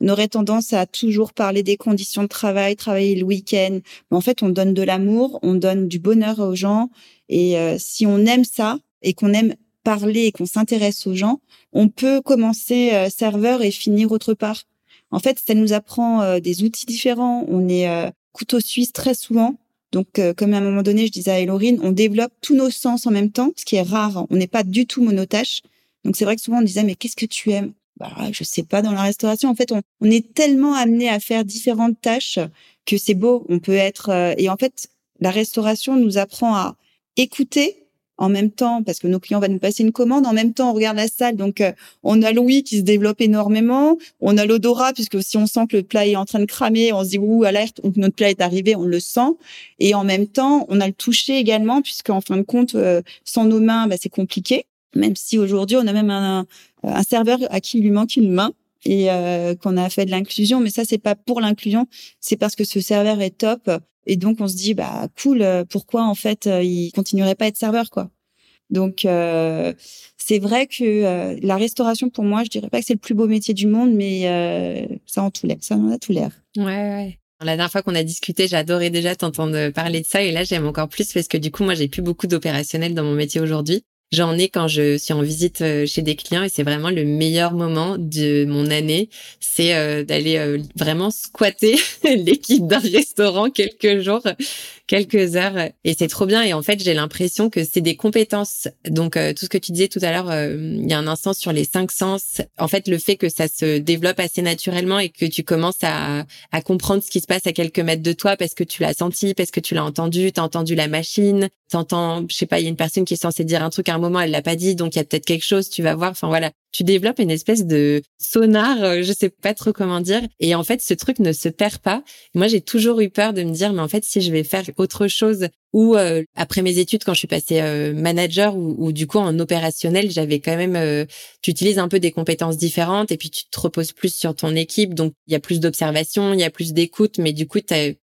on aurait tendance à toujours parler des conditions de travail, travailler le week-end. Mais en fait, on donne de l'amour, on donne du bonheur aux gens et si on aime ça et qu'on aime parler et qu'on s'intéresse aux gens, on peut commencer euh, serveur et finir autre part. En fait, ça nous apprend euh, des outils différents. On est euh, couteau suisse très souvent. Donc, comme à un moment donné, je disais à Elorine, on développe tous nos sens en même temps, ce qui est rare. On n'est pas du tout monotache. Donc, c'est vrai que souvent on disait, mais qu'est-ce que tu aimes? Bah, Je sais pas, dans la restauration, en fait, on, on est tellement amené à faire différentes tâches que c'est beau. On peut être... et en fait, la restauration nous apprend à écouter en même temps, parce que nos clients vont nous passer une commande, en même temps, on regarde la salle, donc euh, on a l'ouïe qui se développe énormément, on a l'odorat, puisque si on sent que le plat est en train de cramer, on se dit, ouh, alerte, ou que notre plat est arrivé, on le sent, et en même temps, on a le toucher également, puisque en fin de compte, euh, sans nos mains, bah, c'est compliqué, même si aujourd'hui, on a même un, un, serveur à qui il lui manque une main, et euh, qu'on a fait de l'inclusion, mais ça, c'est pas pour l'inclusion, c'est parce que ce serveur est top, et donc on se dit bah cool, euh, pourquoi en fait euh, il continuerait pas à être serveur quoi. Donc euh, c'est vrai que la restauration pour moi, je dirais pas que c'est le plus beau métier du monde, mais ça en tout l'air, ça en a tout l'air. Ouais ouais. La dernière fois qu'on a discuté, j'adorais déjà t'entendre parler de ça et là j'aime encore plus parce que du coup moi j'ai plus beaucoup d'opérationnel dans mon métier aujourd'hui. J'en ai quand je suis en visite euh, chez des clients et c'est vraiment le meilleur moment de mon année, c'est euh, d'aller euh, vraiment squatter (laughs) l'équipe d'un restaurant quelques jours quelques heures et c'est trop bien. Et en fait j'ai l'impression que c'est des compétences. Donc euh, tout ce que tu disais tout à l'heure euh, il y a un instant sur les cinq sens. En fait le fait que ça se développe assez naturellement et que tu commences à, à comprendre ce qui se passe à quelques mètres de toi parce que tu l'as senti parce que tu l'as entendu t'as entendu la machine t'entends je sais pas il y a une personne qui est censée dire un truc à un moment elle l'a pas dit donc il y a peut-être quelque chose tu vas voir. Enfin voilà tu développes une espèce de sonar, euh, je sais pas trop comment dire. Et en fait, ce truc ne se perd pas. Moi, j'ai toujours eu peur de me dire, mais en fait, si je vais faire autre chose ou euh, après mes études, quand je suis passée euh, manager ou, du coup en opérationnel, j'avais quand même, tu utilises un peu des compétences différentes et puis tu te reposes plus sur ton équipe. Donc, il y a plus d'observation, il y a plus d'écoute, mais du coup,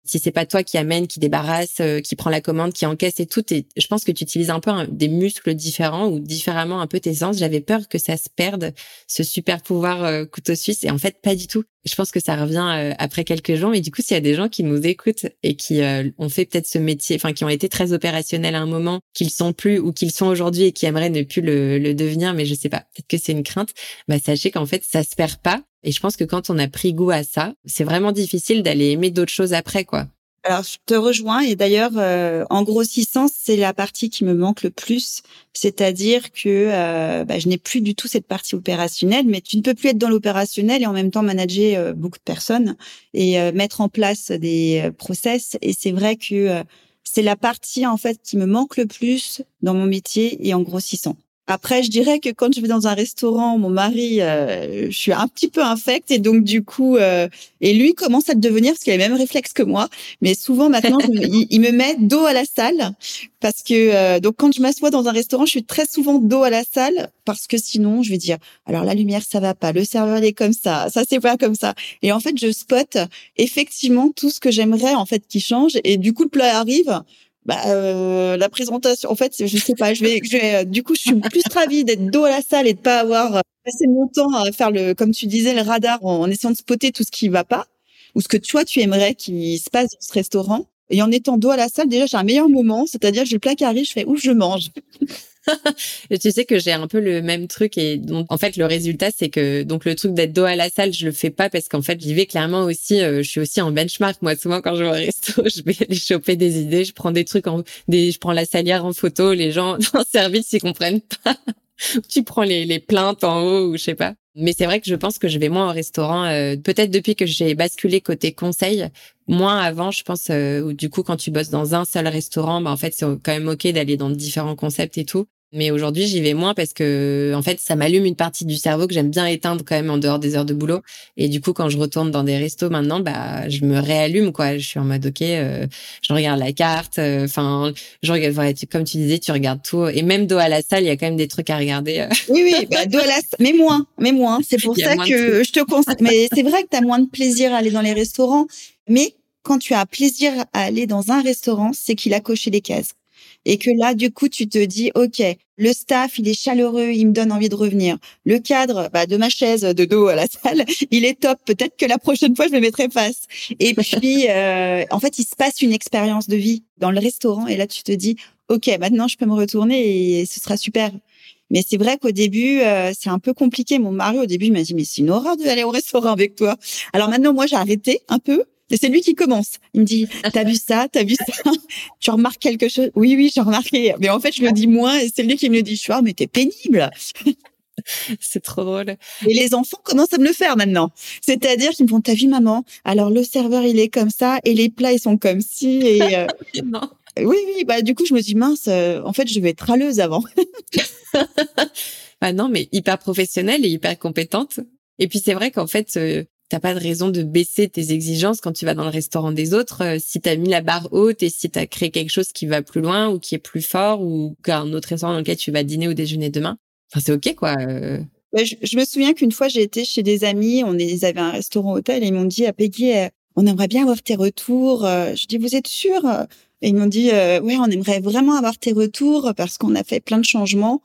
si c'est pas toi qui amène, qui débarrasse, euh, qui prend la commande, qui encaisse et tout, et je pense que tu utilises un peu des muscles différents ou différemment un peu tes sens. J'avais peur que ça se perde, ce super pouvoir euh, couteau suisse, et en fait pas du tout. Je pense que ça revient euh, après quelques jours, mais du coup, s'il y a des gens qui nous écoutent et qui ont fait peut-être ce métier, enfin qui ont été très opérationnels à un moment, qu'ils sont plus ou qu'ils sont aujourd'hui et qui aimeraient ne plus le, le devenir, mais je sais pas, peut-être que c'est une crainte. Bah sachez qu'en fait ça se perd pas et je pense que quand on a pris goût à ça, c'est vraiment difficile d'aller aimer d'autres choses après, quoi. Alors, je te rejoins et d'ailleurs, euh, en grossissant, c'est la partie qui me manque le plus, c'est-à-dire que euh, bah, je n'ai plus du tout cette partie opérationnelle, mais tu ne peux plus être dans l'opérationnel et en même temps manager euh, beaucoup de personnes et mettre en place des process. Et c'est vrai que c'est la partie en fait qui me manque le plus dans mon métier et en grossissant. Après, je dirais que quand je vais dans un restaurant, mon mari, euh, je suis un petit peu infecte et donc du coup, euh, et lui commence à devenir parce qu'il a les mêmes réflexes que moi. Mais souvent maintenant, (laughs) il, me met dos à la salle parce que euh, donc quand je m'assois dans un restaurant, je suis très souvent dos à la salle parce que sinon, je vais dire alors la lumière ça va pas, le serveur il est comme ça, ça c'est pas comme ça. Et en fait, je spot effectivement tout ce que j'aimerais en fait qui change et du coup le plat arrive bah, euh, la présentation, en fait, je sais pas, je vais, je vais, euh, du coup, je suis plus ravie d'être dos à la salle et de pas avoir euh, passé mon temps à faire le, comme tu disais, le radar en, essayant de spotter tout ce qui va pas ou ce que toi tu aimerais qu'il se passe dans ce restaurant. Et en étant dos à la salle, déjà, j'ai un meilleur moment, c'est-à-dire, qui arrive, je fais ouf, je mange. (laughs) tu sais que j'ai un peu le même truc et donc en fait le résultat c'est que donc le truc d'être dos à la salle je le fais pas parce qu'en fait j'y vais clairement aussi euh, je suis aussi en benchmark moi souvent quand je vais au resto (laughs) je vais aller choper des idées je prends des trucs en des je prends la salière en photo les gens (laughs) en service ils comprennent pas tu prends les, les plaintes en haut ou je sais pas mais c'est vrai que je pense que je vais moins au restaurant. Euh, peut-être depuis que j'ai basculé côté conseil, moins avant, je pense. Euh, du coup, quand tu bosses dans un seul restaurant, bah en fait, c'est quand même ok d'aller dans différents concepts et tout. Mais aujourd'hui, j'y vais moins parce que, en fait, ça m'allume une partie du cerveau que j'aime bien éteindre quand même en dehors des heures de boulot. Et du coup, quand je retourne dans des restos maintenant, bah, je me réallume, quoi. Je suis en mode, OK, euh, je regarde la carte. Euh, enfin, je regarde, comme tu disais, tu regardes tout. Et même dos à la salle, il y a quand même des trucs à regarder. Euh. Oui, oui, bah, dos à la salle, mais moins, mais moins. C'est (laughs) pour ça que je te conseille. mais c'est vrai que tu as moins de plaisir à aller dans les restaurants. Mais quand tu as plaisir à aller dans un restaurant, c'est qu'il a coché les cases et que là, du coup, tu te dis, OK, le staff, il est chaleureux, il me donne envie de revenir. Le cadre bah, de ma chaise de dos à la salle, (laughs) il est top. Peut-être que la prochaine fois, je me mettrai face. Et puis, (laughs) euh, en fait, il se passe une expérience de vie dans le restaurant. Et là, tu te dis, OK, maintenant, je peux me retourner et ce sera super. Mais c'est vrai qu'au début, euh, c'est un peu compliqué. Mon mari, au début, il m'a dit, mais c'est une horreur d'aller au restaurant avec toi. Alors maintenant, moi, j'ai arrêté un peu et c'est lui qui commence. Il me dit, (laughs) t'as vu ça, t'as vu ça, (laughs) tu remarques quelque chose? Oui, oui, j'ai remarqué. Mais en fait, je le dis moins et c'est lui qui me le dit. Je suis, ah, mais t'es pénible. (laughs) C'est trop drôle. Et les enfants commencent à me le faire maintenant. C'est-à-dire qu'ils me font, t'as vu maman? Alors le serveur, il est comme ça et les plats, ils sont comme ci. Et euh, non. Oui, oui. Bah du coup, je me dis mince. Euh, en fait, je vais être râleuse avant. bah non, mais hyper professionnelle et hyper compétente. Et puis c'est vrai qu'en fait, euh, t'as pas de raison de baisser tes exigences quand tu vas dans le restaurant des autres. Euh, si tu as mis la barre haute et si tu as créé quelque chose qui va plus loin ou qui est plus fort ou qu'un autre restaurant dans lequel tu vas dîner ou déjeuner demain, enfin c'est ok quoi. Euh. Je, me souviens qu'une fois j'ai été chez des amis, on ils avaient un restaurant hôtel et ils m'ont dit à Peggy, euh, on aimerait bien avoir tes retours. Je dis vous êtes sûr Et ils m'ont dit ouais on aimerait vraiment avoir tes retours parce qu'on a fait plein de changements.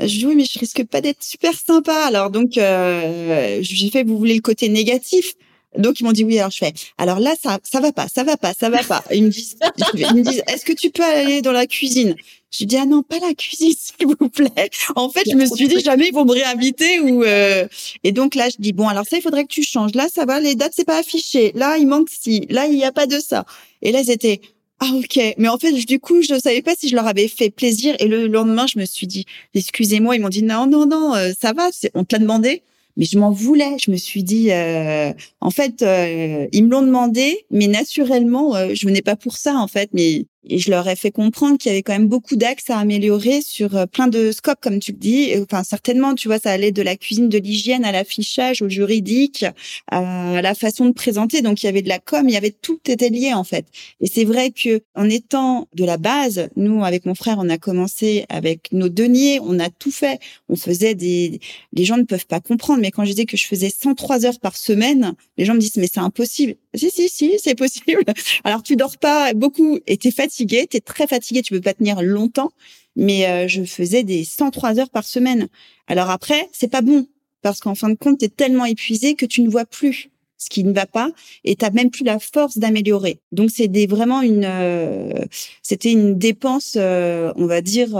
Je dis oui, mais je risque pas d'être super sympa. Alors donc, euh, j'ai fait, vous voulez le côté négatif? Donc ils m'ont dit oui. Alors je fais. Alors là, ça, ça va pas, ça va pas, ça va pas. Ils me disent, ils me disent, est-ce que tu peux aller dans la cuisine? Je dis ah non, pas la cuisine, (laughs) s'il vous plaît. En fait, je me suis dit jamais ils vont me réinviter ou. Euh... Et donc là, je dis bon, alors ça, il faudrait que tu changes. Là, ça va, les dates c'est pas affiché. Là, il manque ci. Là, il n'y a pas de ça. Et là, ils étaient ah ok, mais en fait du coup je savais pas si je leur avais fait plaisir. Et le lendemain je me suis dit excusez-moi ils m'ont dit non non non euh, ça va on te l'a demandé. Mais je m'en voulais. Je me suis dit euh, en fait euh, ils me l'ont demandé mais naturellement je venais pas pour ça en fait. Mais et je leur ai fait comprendre qu'il y avait quand même beaucoup d'axes à améliorer sur euh, plein de scopes, comme tu le dis. Enfin, certainement, tu vois, ça allait de la cuisine, de l'hygiène à l'affichage, au juridique, à la façon de présenter. Donc, il y avait de la com, il y avait tout était lié en fait. Et c'est vrai que en étant de la base, nous avec mon frère, on a commencé avec nos deniers, on a tout fait. On faisait des, les gens ne peuvent pas comprendre, mais quand je disais que je faisais 103 heures par semaine, les gens me disent mais c'est impossible. Si si si, c'est possible. (laughs) Alors tu dors pas beaucoup et t'es fatigué, t'es très fatigué, tu peux pas tenir longtemps. Mais euh, je faisais des 103 heures par semaine. Alors après, c'est pas bon parce qu'en fin de compte, t'es tellement épuisé que tu ne vois plus ce qui ne va pas et t'as même plus la force d'améliorer. Donc c'est vraiment une, euh, c'était une dépense, euh, on va dire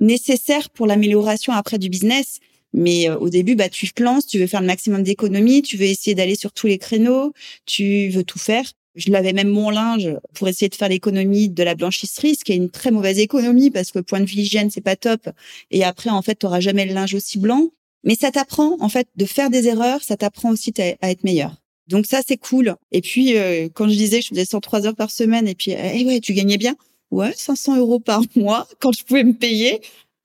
nécessaire pour l'amélioration après du business mais euh, au début, bah, tu te lances, tu veux faire le maximum d'économies, tu veux essayer d'aller sur tous les créneaux, tu veux tout faire. Je lavais même mon linge pour essayer de faire l'économie de la blanchisserie, ce qui est une très mauvaise économie parce que point de vue hygiène, c'est pas top. Et après, en fait, tu auras jamais le linge aussi blanc. Mais ça t'apprend, en fait, de faire des erreurs, ça t'apprend aussi à être meilleur. Donc ça, c'est cool. Et puis, euh, quand je disais que je faisais 103 heures par semaine et puis, eh ouais, tu gagnais bien. Ouais, 500 euros par mois quand je pouvais me payer.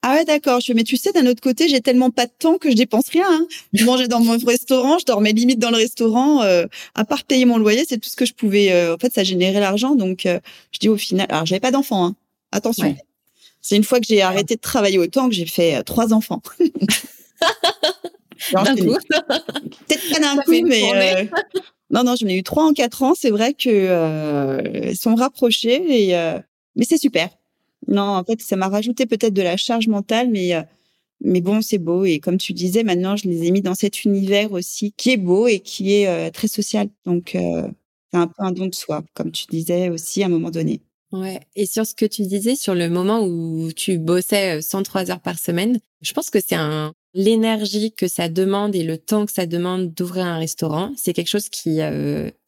Ah ouais, d'accord. Je mais tu sais, d'un autre côté, j'ai tellement pas de temps que je dépense rien. Hein. Je mangeais dans mon restaurant, je dormais limite dans le restaurant. Euh, à part payer mon loyer, c'est tout ce que je pouvais. Euh, en fait, ça générait l'argent. Donc, euh, je dis au final, alors j'avais pas d'enfants. Hein. Attention. C'est une fois que j'ai arrêté de travailler autant que j'ai fait trois enfants. (laughs) Peut-être pas d'un coup, mais non, non, j'en ai eu trois en quatre ans. C'est vrai que ils sont rapprochés et mais c'est super. Non, en fait, ça m'a rajouté peut-être de la charge mentale, mais euh, mais bon, c'est beau. Et comme tu disais, maintenant, je les ai mis dans cet univers aussi qui est beau et qui est euh, très social. Donc, euh, c'est un peu un don de soi, comme tu disais aussi à un moment donné. Ouais. Et sur ce que tu disais, sur le moment où tu bossais 103 heures par semaine, je pense que c'est un l'énergie que ça demande et le temps que ça demande d'ouvrir un restaurant, c'est quelque chose qui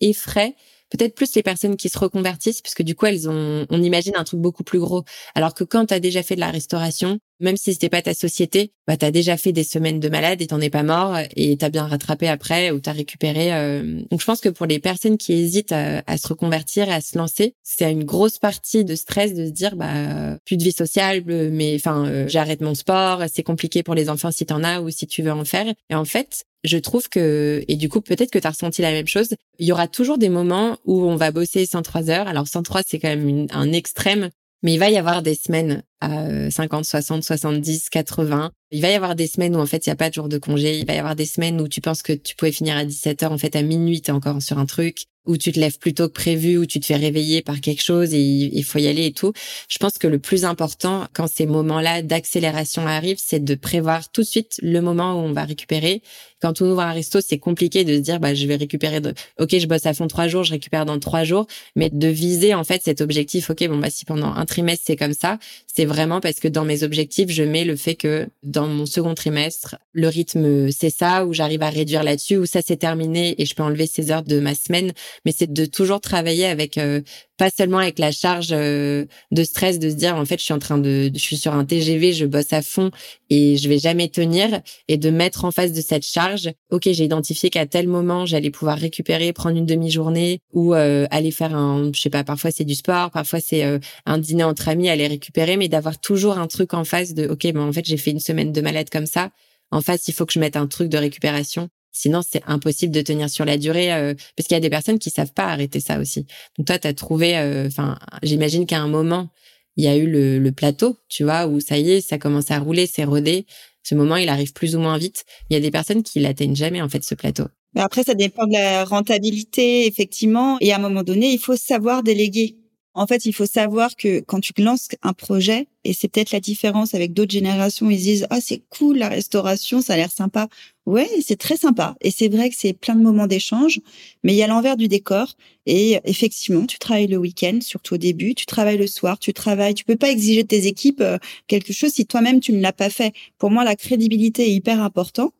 effraie peut-être plus les personnes qui se reconvertissent, puisque du coup, elles ont, on imagine un truc beaucoup plus gros. Alors que quand tu as déjà fait de la restauration, même si c'était pas ta société, bah t'as déjà fait des semaines de malade et t'en es pas mort et t'as bien rattrapé après ou t'as récupéré. Euh. Donc je pense que pour les personnes qui hésitent à, se reconvertir et à se lancer, c'est une grosse partie de stress de se dire bah plus de vie sociale, mais enfin euh, j'arrête mon sport, c'est compliqué pour les enfants si t'en as ou si tu veux en faire. Et en fait, je trouve que, et du coup, peut-être que tu as ressenti la même chose, il y aura toujours des moments où on va bosser 103 heures. Alors, 103, c'est quand même un extrême, mais il va y avoir des semaines à 50, 60, 70, 80. Il va y avoir des semaines où, en fait, il n'y a pas de jour de congé. Il va y avoir des semaines où tu penses que tu pouvais finir à 17 heures. En fait, à minuit, tu es encore sur un truc où tu te lèves plus tôt que prévu, où tu te fais réveiller par quelque chose et il faut y aller et tout. Je pense que le plus important quand ces moments-là d'accélération arrivent, c'est de prévoir tout de suite le moment où on va récupérer. Quand on ouvre un resto, c'est compliqué de se dire, bah, je vais récupérer de, ok, je bosse à fond trois jours, je récupère dans trois jours, mais de viser, en fait, cet objectif, ok, bon, bah, si pendant un trimestre c'est comme ça, c'est vraiment parce que dans mes objectifs, je mets le fait que dans mon second trimestre, le rythme, c'est ça, où j'arrive à réduire là-dessus, où ça c'est terminé et je peux enlever ces heures de ma semaine. Mais c'est de toujours travailler avec euh, pas seulement avec la charge euh, de stress de se dire en fait je suis en train de je suis sur un TGV, je bosse à fond et je vais jamais tenir et de mettre en face de cette charge, OK, j'ai identifié qu'à tel moment, j'allais pouvoir récupérer, prendre une demi-journée ou euh, aller faire un je sais pas, parfois c'est du sport, parfois c'est un dîner entre amis, aller récupérer mais d'avoir toujours un truc en face de OK, bon en fait, j'ai fait une semaine de malade comme ça. En face, il faut que je mette un truc de récupération Sinon, c'est impossible de tenir sur la durée euh, parce qu'il y a des personnes qui savent pas arrêter ça aussi. Donc toi, tu as trouvé, euh, enfin, j'imagine qu'à un moment, il y a eu le, plateau, tu vois, où ça y est, ça commence à rouler, c'est rodé. Ce moment, il arrive plus ou moins vite. Il y a des personnes qui l'atteignent jamais, en fait, ce plateau. Mais après, ça dépend de la rentabilité, effectivement. Et à un moment donné, il faut savoir déléguer. En fait, il faut savoir que quand tu lances un projet, et c'est peut-être la différence avec d'autres générations, ils disent ah c'est cool la restauration, ça a l'air sympa. Ouais, c'est très sympa. Et c'est vrai que c'est plein de moments d'échange, mais il y a l'envers du décor. Et effectivement, tu travailles le week-end, surtout au début, tu travailles le soir, tu travailles. Tu peux pas exiger de tes équipes euh, quelque chose si toi-même tu ne l'as pas fait. Pour moi, la crédibilité est hyper important.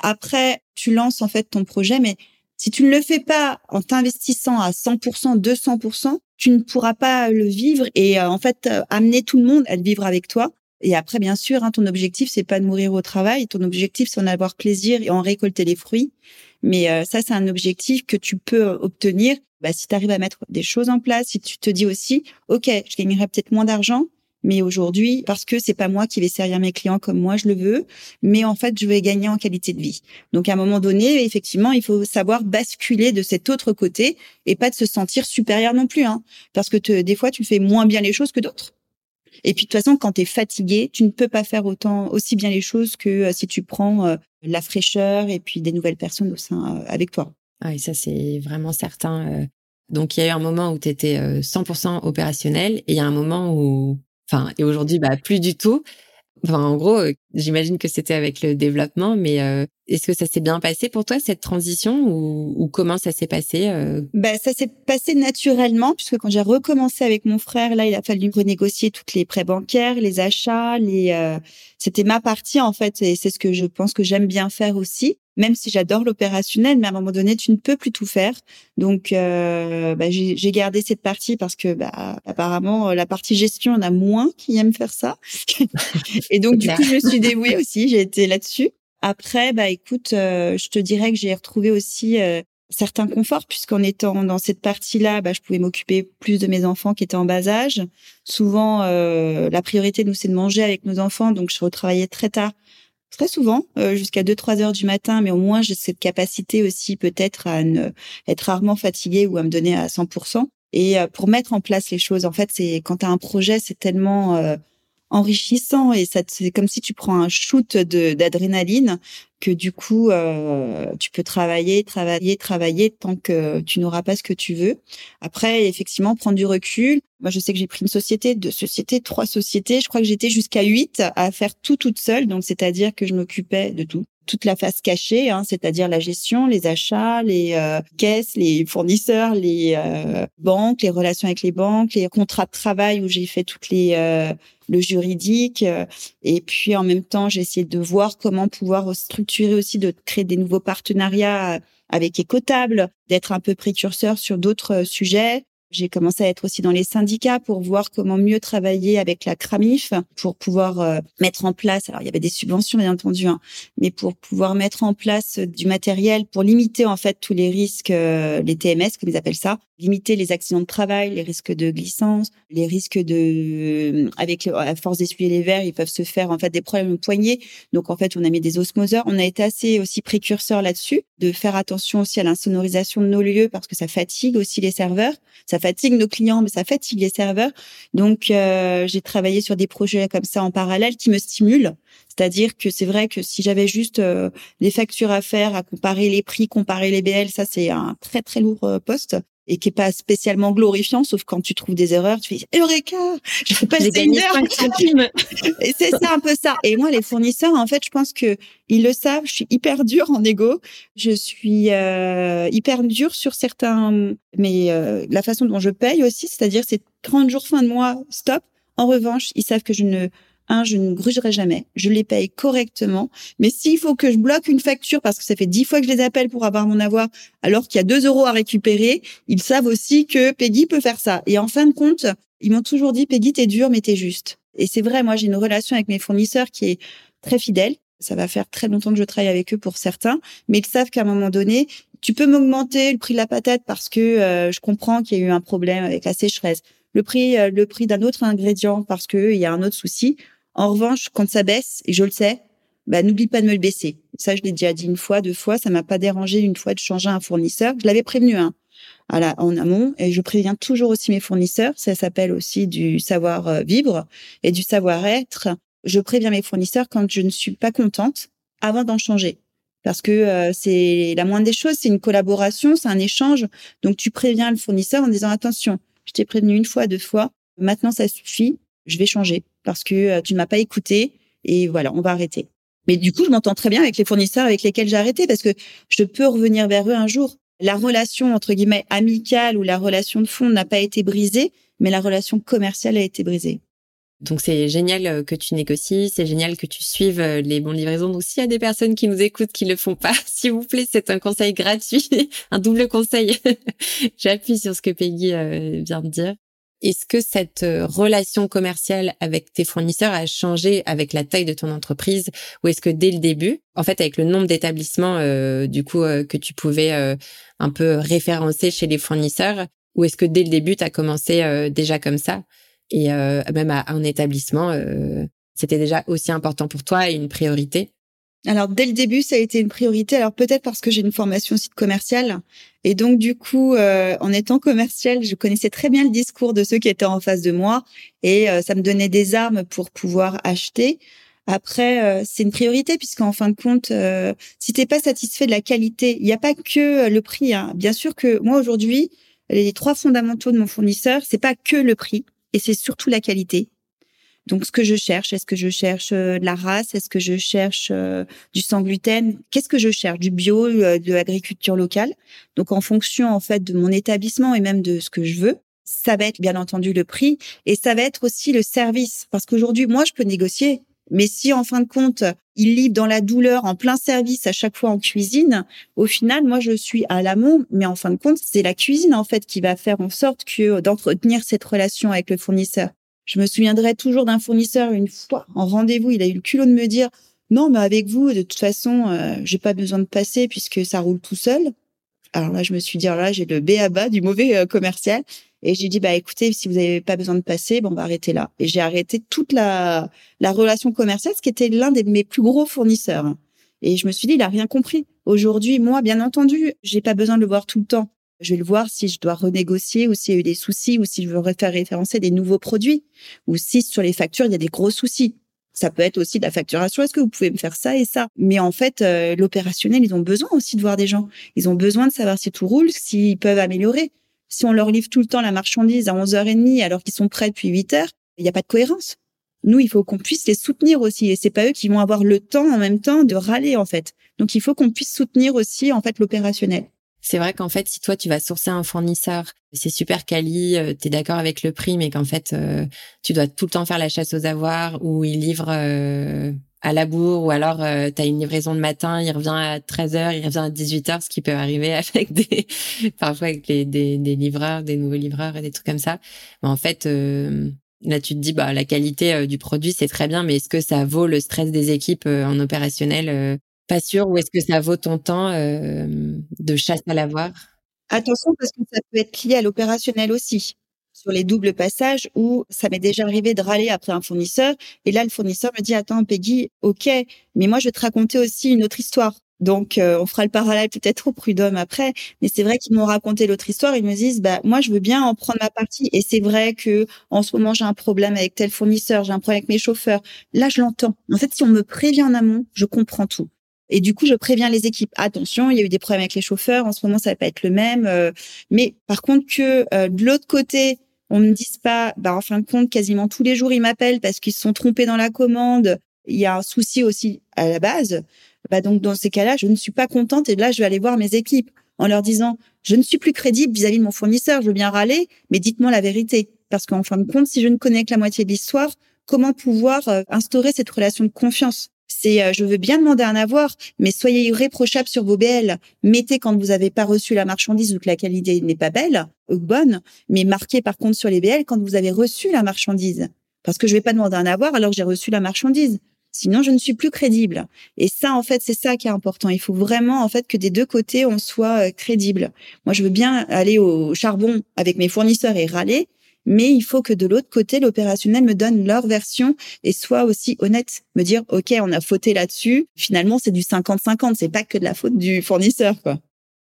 Après, tu lances en fait ton projet, mais si tu ne le fais pas en t'investissant à 100%, 200%, tu ne pourras pas le vivre et euh, en fait euh, amener tout le monde à le vivre avec toi. Et après, bien sûr, hein, ton objectif c'est pas de mourir au travail. Ton objectif c'est d'en avoir plaisir et en récolter les fruits. Mais euh, ça, c'est un objectif que tu peux obtenir bah, si tu arrives à mettre des choses en place. Si tu te dis aussi, ok, je gagnerai peut-être moins d'argent, mais aujourd'hui, parce que c'est pas moi qui vais servir mes clients comme moi je le veux, mais en fait, je vais gagner en qualité de vie. Donc, à un moment donné, effectivement, il faut savoir basculer de cet autre côté et pas de se sentir supérieur non plus, hein, parce que des fois, tu fais moins bien les choses que d'autres. Et puis de toute façon, quand tu es fatigué, tu ne peux pas faire autant aussi bien les choses que euh, si tu prends euh, la fraîcheur et puis des nouvelles personnes au sein euh, avec toi. Ah, et ça c'est vraiment certain. Donc il y a eu un moment où tu étais 100% opérationnel et il y a un moment où Enfin, et aujourd'hui, bah, plus du tout. Enfin, en gros, euh, j'imagine que c'était avec le développement, mais euh, est-ce que ça s'est bien passé pour toi cette transition ou, ou comment ça s'est passé euh? Ben ça s'est passé naturellement puisque quand j'ai recommencé avec mon frère, là, il a fallu renégocier toutes les prêts bancaires, les achats, les. C'était ma partie en fait, et c'est ce que je pense que j'aime bien faire aussi même si j'adore l'opérationnel, mais à un moment donné, tu ne peux plus tout faire. Donc, euh, bah, j'ai gardé cette partie parce que, bah, apparemment, la partie gestion, on a moins qui aiment faire ça. (laughs) et donc, du coup, je me suis dévouée aussi. J'ai été là-dessus. Après, bah, écoute, euh, je te dirais que j'ai retrouvé aussi euh, certains conforts puisqu'en étant dans cette partie-là, bah, je pouvais m'occuper plus de mes enfants qui étaient en bas âge. Souvent, euh, la priorité, nous, c'est de manger avec nos enfants, donc je retravaillais très tard très souvent euh, jusqu'à 2-3 heures du matin, mais au moins j'ai cette capacité aussi peut-être à ne être rarement fatiguée ou à me donner à 100%. Et euh, pour mettre en place les choses, en fait, c'est quand tu as un projet, c'est tellement euh, enrichissant et ça c'est comme si tu prends un shoot de d'adrénaline que du coup euh, tu peux travailler travailler travailler tant que tu n'auras pas ce que tu veux. Après effectivement prendre du recul. Moi je sais que j'ai pris une société deux sociétés trois sociétés. Je crois que j'étais jusqu'à huit à faire tout toute seule. Donc c'est-à-dire que je m'occupais de tout toute la face cachée, hein, c'est-à-dire la gestion, les achats, les euh, caisses, les fournisseurs, les euh, banques, les relations avec les banques, les contrats de travail où j'ai fait toutes les euh, le juridique et puis en même temps j'ai essayé de voir comment pouvoir structurer aussi de créer des nouveaux partenariats avec Ecotable, d'être un peu précurseur sur d'autres sujets J'ai commencé à être aussi dans les syndicats pour voir comment mieux travailler avec la CRAMIF pour pouvoir euh, mettre en place. Alors il y avait des subventions bien entendu, hein, mais pour pouvoir mettre en place du matériel pour limiter en fait tous les risques, euh, les TMS comme ils appellent ça, limiter les accidents de travail, les risques de glissance, les risques de avec le, à force d'essuyer les verres, ils peuvent se faire en fait des problèmes au poignet. Donc en fait on a mis des osmoseurs. On a été assez aussi précurseurs là-dessus, de faire attention aussi à l'insonorisation de nos lieux parce que ça fatigue aussi les serveurs. Fatigue nos clients, mais ça fatigue les serveurs. Donc, euh, j'ai travaillé sur des projets comme ça en parallèle qui me stimulent. C'est-à-dire que c'est vrai que si j'avais juste euh, des factures à faire, à comparer les prix, comparer les BL, ça c'est un très très lourd euh, poste et qui est pas spécialement glorifiant, sauf quand tu trouves des erreurs, tu fais Eureka, j'ai passé une heure. et c'est ça un peu ça. Et moi, les fournisseurs, en fait, je pense que ils le savent. Je suis hyper dure en égo. Je suis euh, hyper dure sur certains, mais euh, la façon dont je paye aussi, c'est-à-dire c'est 30 jours fin de mois, stop. En revanche, ils savent que je ne un, je ne grugerai jamais. Je les paye correctement. Mais s'il faut que je bloque une facture parce que ça fait dix fois que je les appelle pour avoir mon avoir, alors qu'il y a deux euros à récupérer, ils savent aussi que Peggy peut faire ça. Et en fin de compte, ils m'ont toujours dit, Peggy, t'es dur, mais t'es juste. Et c'est vrai, moi, j'ai une relation avec mes fournisseurs qui est très fidèle. Ça va faire très longtemps que je travaille avec eux pour certains, mais ils savent qu'à un moment donné, tu peux m'augmenter le prix de la patate parce que euh, je comprends qu'il y a eu un problème avec la sécheresse. Le prix, euh, le prix d'un autre ingrédient parce que il y a un autre souci. En revanche, quand ça baisse, et je le sais, bah, n'oublie pas de me le baisser. Ça, je l'ai déjà dit une fois, deux fois. Ça m'a pas dérangé une fois de changer un fournisseur. Je l'avais prévenu, hein, en amont, et je préviens toujours aussi mes fournisseurs. Ça s'appelle aussi du savoir vivre et du savoir-être. Je préviens mes fournisseurs quand je ne suis pas contente avant d'en changer. Parce que euh, c'est la moindre des choses, c'est une collaboration, c'est un échange. Donc tu préviens le fournisseur en disant attention, je t'ai prévenu une fois, deux fois, maintenant ça suffit, je vais changer parce que euh, tu ne m'as pas écouté et voilà, on va arrêter. Mais du coup, je m'entends très bien avec les fournisseurs avec lesquels j'ai arrêté parce que je peux revenir vers eux un jour. La relation entre guillemets amicale ou la relation de fond n'a pas été brisée, mais la relation commerciale a été brisée. Donc c'est génial euh, que tu négocies, c'est génial que tu suives euh, les bons livraisons. Donc s'il y a des personnes qui nous écoutent qui le font pas, (laughs) s'il vous plaît, c'est un conseil gratuit, (laughs) un double conseil. (laughs) J'appuie sur ce que Peggy vient de dire. Est-ce que cette euh, relation commerciale avec tes fournisseurs a changé avec la taille de ton entreprise ou est-ce que dès le début, en fait, avec le nombre d'établissements euh, du coup euh, que tu pouvais un peu référencer chez les fournisseurs, ou est-ce que dès le début, tu as commencé déjà comme ça et même à un établissement, c'était déjà aussi important pour toi et une priorité? Alors dès le début, ça a été une priorité. Alors peut-être parce que j'ai une formation site commercial et donc du coup, euh, en étant commercial, je connaissais très bien le discours de ceux qui étaient en face de moi et euh, ça me donnait des armes pour pouvoir acheter. Après, euh, c'est une priorité puisqu'en fin de compte, si t'es pas satisfait de la qualité, il n'y a pas que le prix. Hein. Bien sûr que moi aujourd'hui, les trois fondamentaux de mon fournisseur, c'est pas que le prix et c'est surtout la qualité. Donc, ce que je cherche, est-ce que je cherche euh, de la race? Est-ce que je cherche euh, du sans gluten? Qu'est-ce que je cherche? Du bio, euh, de l'agriculture locale? Donc, en fonction en fait de mon établissement et même de ce que je veux, ça va être bien entendu le prix et ça va être aussi le service. Parce qu'aujourd'hui, moi, je peux négocier. Mais si en fin de compte, il livre dans la douleur, en plein service à chaque fois en cuisine, au final, moi, je suis à l'amont. Mais en fin de compte, c'est la cuisine en fait qui va faire en sorte que d'entretenir cette relation avec le fournisseur. Je me souviendrai toujours d'un fournisseur une fois en rendez-vous, il a eu le culot de me dire non, mais avec vous, de toute façon, euh, j'ai pas besoin de passer puisque ça roule tout seul. Alors là, je me suis dit, là, j'ai le B à bas du mauvais euh, commercial. Et j'ai dit, bah écoutez, si vous n'avez pas besoin de passer, bon, on va arrêter là. Et j'ai arrêté toute la, la relation commerciale, ce qui était l'un des mes plus gros fournisseurs. Et je me suis dit, il a rien compris. Aujourd'hui, moi, bien entendu, j'ai pas besoin de le voir tout le temps. Je vais le voir si je dois renégocier ou s'il y a eu des soucis ou si je veux faire référencer des nouveaux produits ou si sur les factures, il y a des gros soucis. Ça peut être aussi de la facturation. Est-ce que vous pouvez me faire ça et ça? Mais en fait, euh, l'opérationnel, ils ont besoin aussi de voir des gens. Ils ont besoin de savoir si tout roule, s'ils peuvent améliorer. Si on leur livre tout le temps la marchandise à 11h30 alors qu'ils sont prêts depuis 8 heures, il n'y a pas de cohérence. Nous, il faut qu'on puisse les soutenir aussi. Et c'est pas eux qui vont avoir le temps en même temps de râler, en fait. Donc, il faut qu'on puisse soutenir aussi, en fait, l'opérationnel. C'est vrai qu'en fait, si toi tu vas sourcer un fournisseur, c'est super quali, euh, tu es d'accord avec le prix, mais qu'en fait euh, tu dois tout le temps faire la chasse aux avoirs ou il livre euh, à la bourre ou alors euh, tu as une livraison de matin, il revient à 13h, il revient à 18h, ce qui peut arriver (laughs) avec des parfois avec des, des livreurs, des nouveaux livreurs et des trucs comme ça. Mais en fait, là tu te dis bah la qualité du produit c'est très bien, mais est-ce que ça vaut le stress des équipes en opérationnel Pas sûr. Ou est-ce que ça vaut ton temps de chasse à l'avoir? Attention parce que ça peut être lié à l'opérationnel aussi sur les doubles passages où ça m'est déjà arrivé de râler après un fournisseur. Et là, le fournisseur me dit, attends, Peggy, OK, mais moi, je vais te raconter aussi une autre histoire. Donc, euh, on fera le parallèle peut-être au prud'homme après. Mais c'est vrai qu'ils m'ont raconté l'autre histoire. Ils me disent, bah, moi, je veux bien en prendre ma partie. Et c'est vrai que en ce moment, j'ai un problème avec tel fournisseur, j'ai un problème avec mes chauffeurs. Là, je l'entends. En fait, si on me prévient en amont, je comprends tout. Et du coup, je préviens les équipes. Attention, il y a eu des problèmes avec les chauffeurs. En ce moment, ça va pas être le même. Euh, mais par contre, que euh, de l'autre côté, on me dise pas, bah, en fin de compte, quasiment tous les jours, ils m'appellent parce qu'ils se sont trompés dans la commande. Il y a un souci aussi à la base. Bah, donc, dans ces cas-là, je ne suis pas contente et là, je vais aller voir mes équipes en leur disant, je ne suis plus crédible vis-à-vis de mon fournisseur. Je veux bien râler, mais dites-moi la vérité. Parce qu'en fin de compte, si je ne connais que la moitié de l'histoire, comment pouvoir euh, instaurer cette relation de confiance? C'est euh, je veux bien demander un avoir, mais soyez irréprochable sur vos BL. Mettez quand vous n'avez pas reçu la marchandise ou que la qualité n'est pas belle ou bonne, mais marquez par contre sur les BL quand vous avez reçu la marchandise. Parce que je vais pas demander un avoir alors que j'ai reçu la marchandise. Sinon, je ne suis plus crédible. Et ça, en fait, c'est ça qui est important. Il faut vraiment, en fait, que des deux côtés, on soit euh, crédible. Moi, je veux bien aller au charbon avec mes fournisseurs et râler, mais il faut que de l'autre côté, l'opérationnel me donne leur version et soit aussi honnête, me dire OK, on a fauté là-dessus. Finalement, c'est du 50-50, c'est pas que de la faute du fournisseur quoi.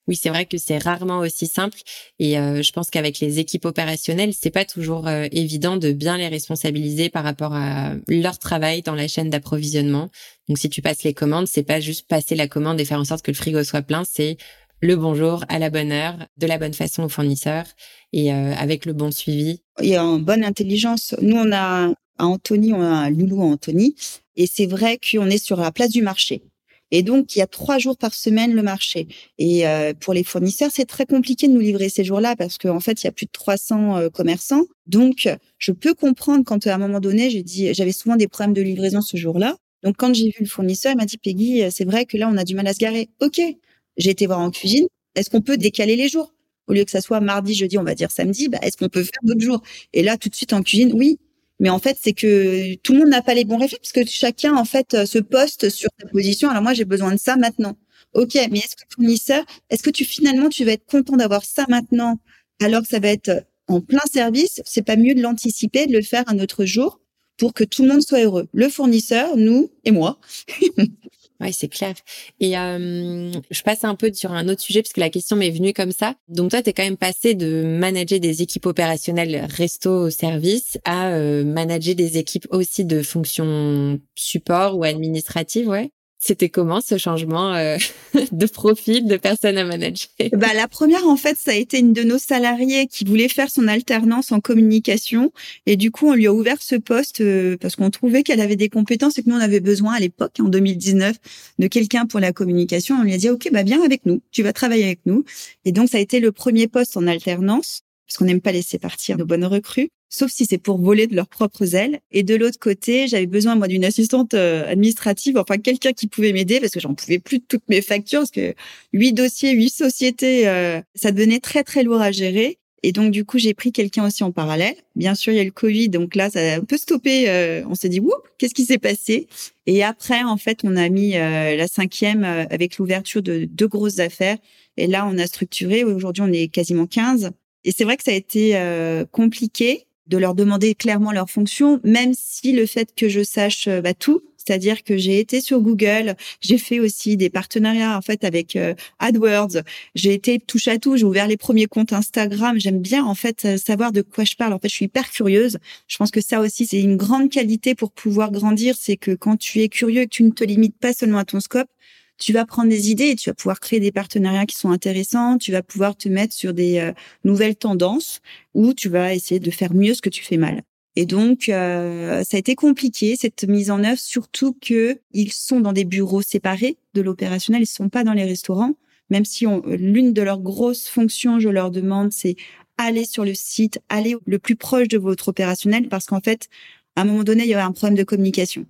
Oui, c'est vrai que c'est rarement aussi simple et euh, je pense qu'avec les équipes opérationnelles, c'est pas toujours euh, évident de bien les responsabiliser par rapport à leur travail dans la chaîne d'approvisionnement. Donc si tu passes les commandes, c'est pas juste passer la commande et faire en sorte que le frigo soit plein, c'est le bonjour à la bonne heure, de la bonne façon au fournisseur et euh, avec le bon suivi. A une bonne intelligence. Nous, on a à Anthony, on a un loulou à Anthony, et c'est vrai qu'on est sur la place du marché. Et donc, il y a trois jours par semaine le marché. Et euh, pour les fournisseurs, c'est très compliqué de nous livrer ces jours-là parce qu'en fait, il y a plus de 300 euh, commerçants. Donc, je peux comprendre quand à un moment donné, j'ai dit, j'avais souvent des problèmes de livraison ce jour-là. Donc, quand j'ai vu le fournisseur, il m'a dit, Peggy, c'est vrai que là, on a du mal à se garer. OK, j'ai été voir en cuisine. Est-ce qu'on peut décaler les jours? Au lieu que ça soit mardi, jeudi, on va dire samedi, bah, est-ce qu'on peut faire d'autres jours? Et là, tout de suite en cuisine, oui. Mais en fait, c'est que tout le monde n'a pas les bons réflexes parce que chacun, en fait, euh, se poste sur sa position. Alors moi, j'ai besoin de ça maintenant. Ok, mais est-ce que fournisseur, est-ce que tu finalement, tu vas être content d'avoir ça maintenant alors que ça va être en plein service? C'est pas mieux de l'anticiper, de le faire un autre jour pour que tout le monde soit heureux. Le fournisseur, nous et moi. (laughs) Oui, c'est clair. Et euh, je passe un peu sur un autre sujet parce que la question m'est venue comme ça. Donc toi, tu es quand même passé de manager des équipes opérationnelles resto service à euh, manager des équipes aussi de fonctions support ou administratives, ouais. C'était comment ce changement euh, (laughs) de profil de personne à manager? Bah la première en fait, ça a été une de nos salariés qui voulait faire son alternance en communication. Et du coup on lui a ouvert ce poste euh, parce qu'on trouvait qu'elle avait des compétences et que nous on avait besoin à l'époque en 2019 de quelqu'un pour la communication. On lui a dit ok bah viens avec nous, tu vas travailler avec nous. Et donc ça a été le premier poste en alternance parce qu'on n'aime pas laisser partir de bonnes recrues, sauf si c'est pour voler de leurs propres ailes. Et de l'autre côté, j'avais besoin moi d'une assistante euh, administrative, enfin quelqu'un qui pouvait m'aider parce que j'en pouvais plus de toutes mes factures parce que huit dossiers, huit sociétés, euh, ça devenait très très lourd à gérer. Et donc du coup, j'ai pris quelqu'un aussi en parallèle. Bien sûr, il y a le Covid, donc là, ça a un peu stoppé. Euh, on s'est dit, ouh, qu'est-ce qui s'est passé? Et après, en fait, on a mis la cinquième avec l'ouverture de deux grosses affaires. Et là, on a structuré. Aujourd'hui, on est quasiment 15. Et c'est vrai que ça a été euh, compliqué de leur demander clairement leur fonction, même si le fait que je sache euh, bah, tout, c'est-à-dire que j'ai été sur Google, j'ai fait aussi des partenariats en fait avec euh, AdWords, j'ai été touche à tout, j'ai ouvert les premiers comptes Instagram, j'aime bien en fait savoir de quoi je parle. En fait, je suis hyper curieuse. Je pense que ça aussi c'est une grande qualité pour pouvoir grandir, c'est que quand tu es curieux que tu ne te limites pas seulement à ton scope, tu vas prendre des idées tu vas pouvoir créer des partenariats qui sont intéressants. Tu vas pouvoir te mettre sur des euh, nouvelles tendances ou tu vas essayer de faire mieux ce que tu fais mal. Et donc, euh, ça a été compliqué cette mise en œuvre, surtout que ils sont dans des bureaux séparés de l'opérationnel. Ils sont pas dans les restaurants, même si l'une de leurs grosses fonctions, je leur demande, c'est aller sur le site, aller le plus proche de votre opérationnel, parce qu'en fait, à un moment donné, il y a un problème de communication.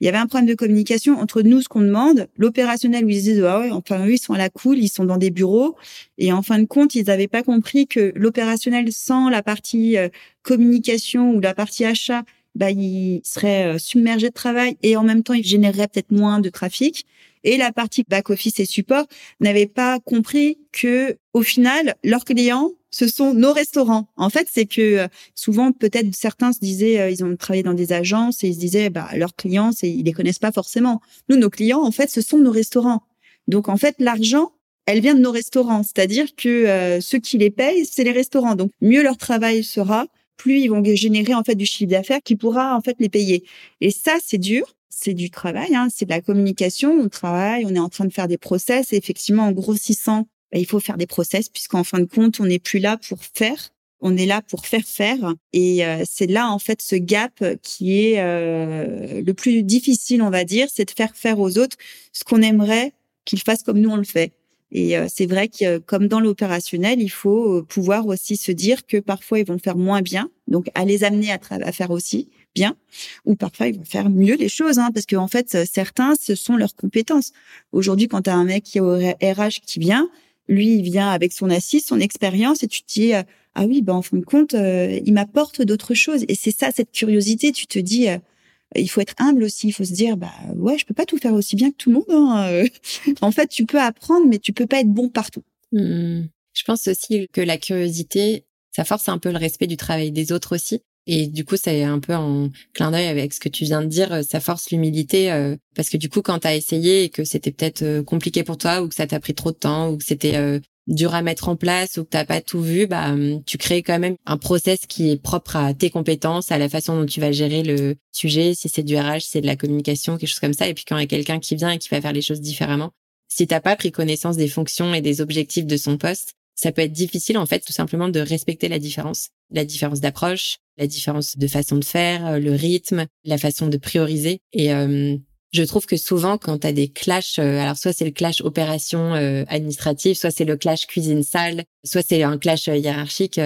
Il y avait un problème de communication entre nous, ce qu'on demande, l'opérationnel se disent ah ouais, enfin eux ils sont à la cool, ils sont dans des bureaux, et en fin de compte ils n'avaient pas compris que l'opérationnel sans la partie euh, communication ou la partie achat, bah il serait euh, submergé de travail et en même temps il générerait peut-être moins de trafic. Et la partie back office et support n'avait pas compris que au final leurs clients ce sont nos restaurants. En fait, c'est que euh, souvent, peut-être certains se disaient, euh, ils ont travaillé dans des agences et ils se disaient, bah, leurs clients, ils les connaissent pas forcément. Nous, nos clients, en fait, ce sont nos restaurants. Donc, en fait, l'argent, elle vient de nos restaurants. C'est-à-dire que euh, ceux qui les payent, c'est les restaurants. Donc, mieux leur travail sera, plus ils vont générer en fait du chiffre d'affaires qui pourra en fait les payer. Et ça, c'est dur. C'est du travail, hein, c'est de la communication. On travaille, on est en train de faire des process. Et effectivement, en grossissant bah, il faut faire des process puisqu'en fin de compte, on n'est plus là pour faire, on est là pour faire faire. Et euh, c'est là en fait ce gap qui est euh, le plus difficile, on va dire, c'est de faire faire aux autres ce qu'on aimerait qu'ils fassent comme nous on le fait. Et euh, c'est vrai que comme dans l'opérationnel, il faut pouvoir aussi se dire que parfois ils vont faire moins bien, donc à les amener à faire aussi bien, ou parfois ils vont faire mieux les choses, hein, parce qu'en fait certains ce sont leurs compétences. Aujourd'hui, quand tu as un mec qui est au RH qui vient, lui, il vient avec son assise, son expérience, et tu te dis, euh, ah oui, ben en fin de compte, euh, il m'apporte d'autres choses. Et c'est ça, cette curiosité. Tu te dis, euh, il faut être humble aussi. Il faut se dire, bah ouais, je peux pas tout faire aussi bien que tout le monde. Hein. (laughs) en fait, tu peux apprendre, mais tu peux pas être bon partout. Mmh. Je pense aussi que la curiosité, ça force un peu le respect du travail des autres aussi. Et du coup, c'est un peu en clin d'œil avec ce que tu viens de dire, euh, ça force l'humilité euh, parce que du coup, quand tu as essayé et que c'était peut-être euh, compliqué pour toi ou que ça t'a pris trop de temps ou que c'était dur à mettre en place ou que t'as pas tout vu, bah hum, tu crées quand même un process qui est propre à tes compétences, à la façon dont tu vas gérer le sujet, si c'est du RH, c'est de la communication, quelque chose comme ça. Et puis quand il y a quelqu'un qui vient et qui va faire les choses différemment, si t'as pas pris connaissance des fonctions et des objectifs de son poste, ça peut être difficile en fait tout simplement de respecter la différence, la différence d'approche, la différence de façon de faire, euh, le rythme, la façon de prioriser. Et euh, je trouve que souvent, quand tu as des clashs, euh, alors soit c'est le clash opération administrative, soit c'est le clash cuisine-salle, soit c'est un clash hiérarchique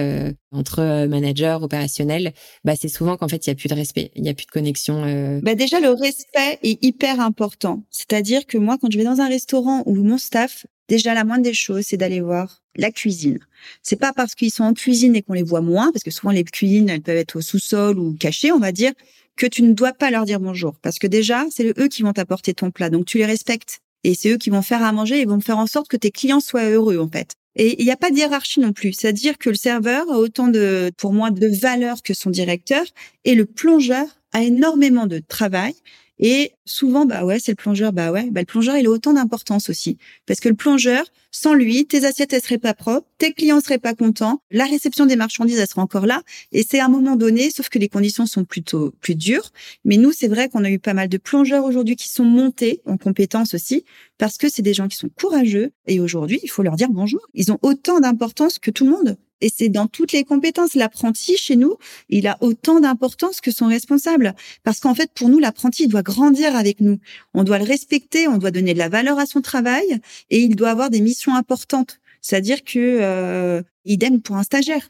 entre managers opérationnels, bah c'est souvent qu'en fait, il y a plus de respect, il y a plus de connexion. Bah déjà, le respect est hyper important. C'est-à-dire que moi, quand je vais dans un restaurant où mon staff, déjà la moindre des choses, c'est d'aller voir la cuisine. C'est pas parce qu'ils sont en cuisine et qu'on les voit moins, parce que souvent les cuisines, elles peuvent être au sous-sol ou cachées, on va dire, que tu ne dois pas leur dire bonjour. Parce que déjà, c'est eux qui vont t'apporter ton plat. Donc tu les respectes. Et c'est eux qui vont faire à manger et vont faire en sorte que tes clients soient heureux, en fait. Et il n'y a pas de hiérarchie non plus. C'est-à-dire que le serveur a autant de, pour moi, de valeur que son directeur et le plongeur a énormément de travail et souvent, bah ouais, c'est le plongeur. Bah ouais, bah le plongeur, il a autant d'importance aussi. Parce que le plongeur, sans lui, tes assiettes, elles seraient pas propres, tes clients seraient pas contents, la réception des marchandises, elle sera encore là. Et c'est à un moment donné, sauf que les conditions sont plutôt plus dures. Mais nous, c'est vrai qu'on a eu pas mal de plongeurs aujourd'hui qui sont montés en compétences aussi, parce que c'est des gens qui sont courageux. Et aujourd'hui, il faut leur dire bonjour. Ils ont autant d'importance que tout le monde. Et c'est dans toutes les compétences. L'apprenti, chez nous, il a autant d'importance que son responsable. Parce qu'en fait, pour nous, l'apprenti, doit grandir avec nous. On doit le respecter, on doit donner de la valeur à son travail et il doit avoir des missions importantes. C'est-à-dire que, euh, idem pour un stagiaire.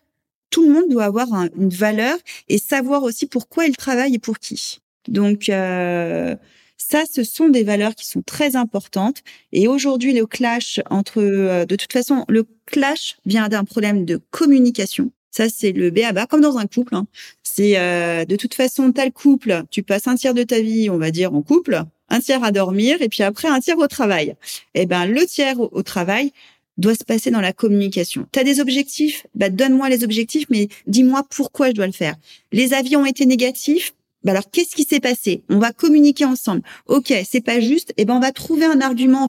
Tout le monde doit avoir une valeur et savoir aussi pourquoi il travaille et pour qui. Donc, euh, ça, ce sont des valeurs qui sont très importantes. Et aujourd'hui, le clash entre, euh, de toute façon, le clash vient d'un problème de communication. Ça, c'est le béaba, comme dans un couple. Hein. C'est euh, de toute façon, tel couple, tu passes un tiers de ta vie, on va dire, en couple, un tiers à dormir, et puis après un tiers au travail. Eh ben, le tiers au, travail doit se passer dans la communication. Tu as des objectifs, bah donne-moi les objectifs, mais dis-moi pourquoi je dois le faire. Les avis ont été négatifs, bah alors qu'est-ce qui s'est passé? On va communiquer ensemble. Ok, c'est pas juste. Et eh ben on va trouver un argument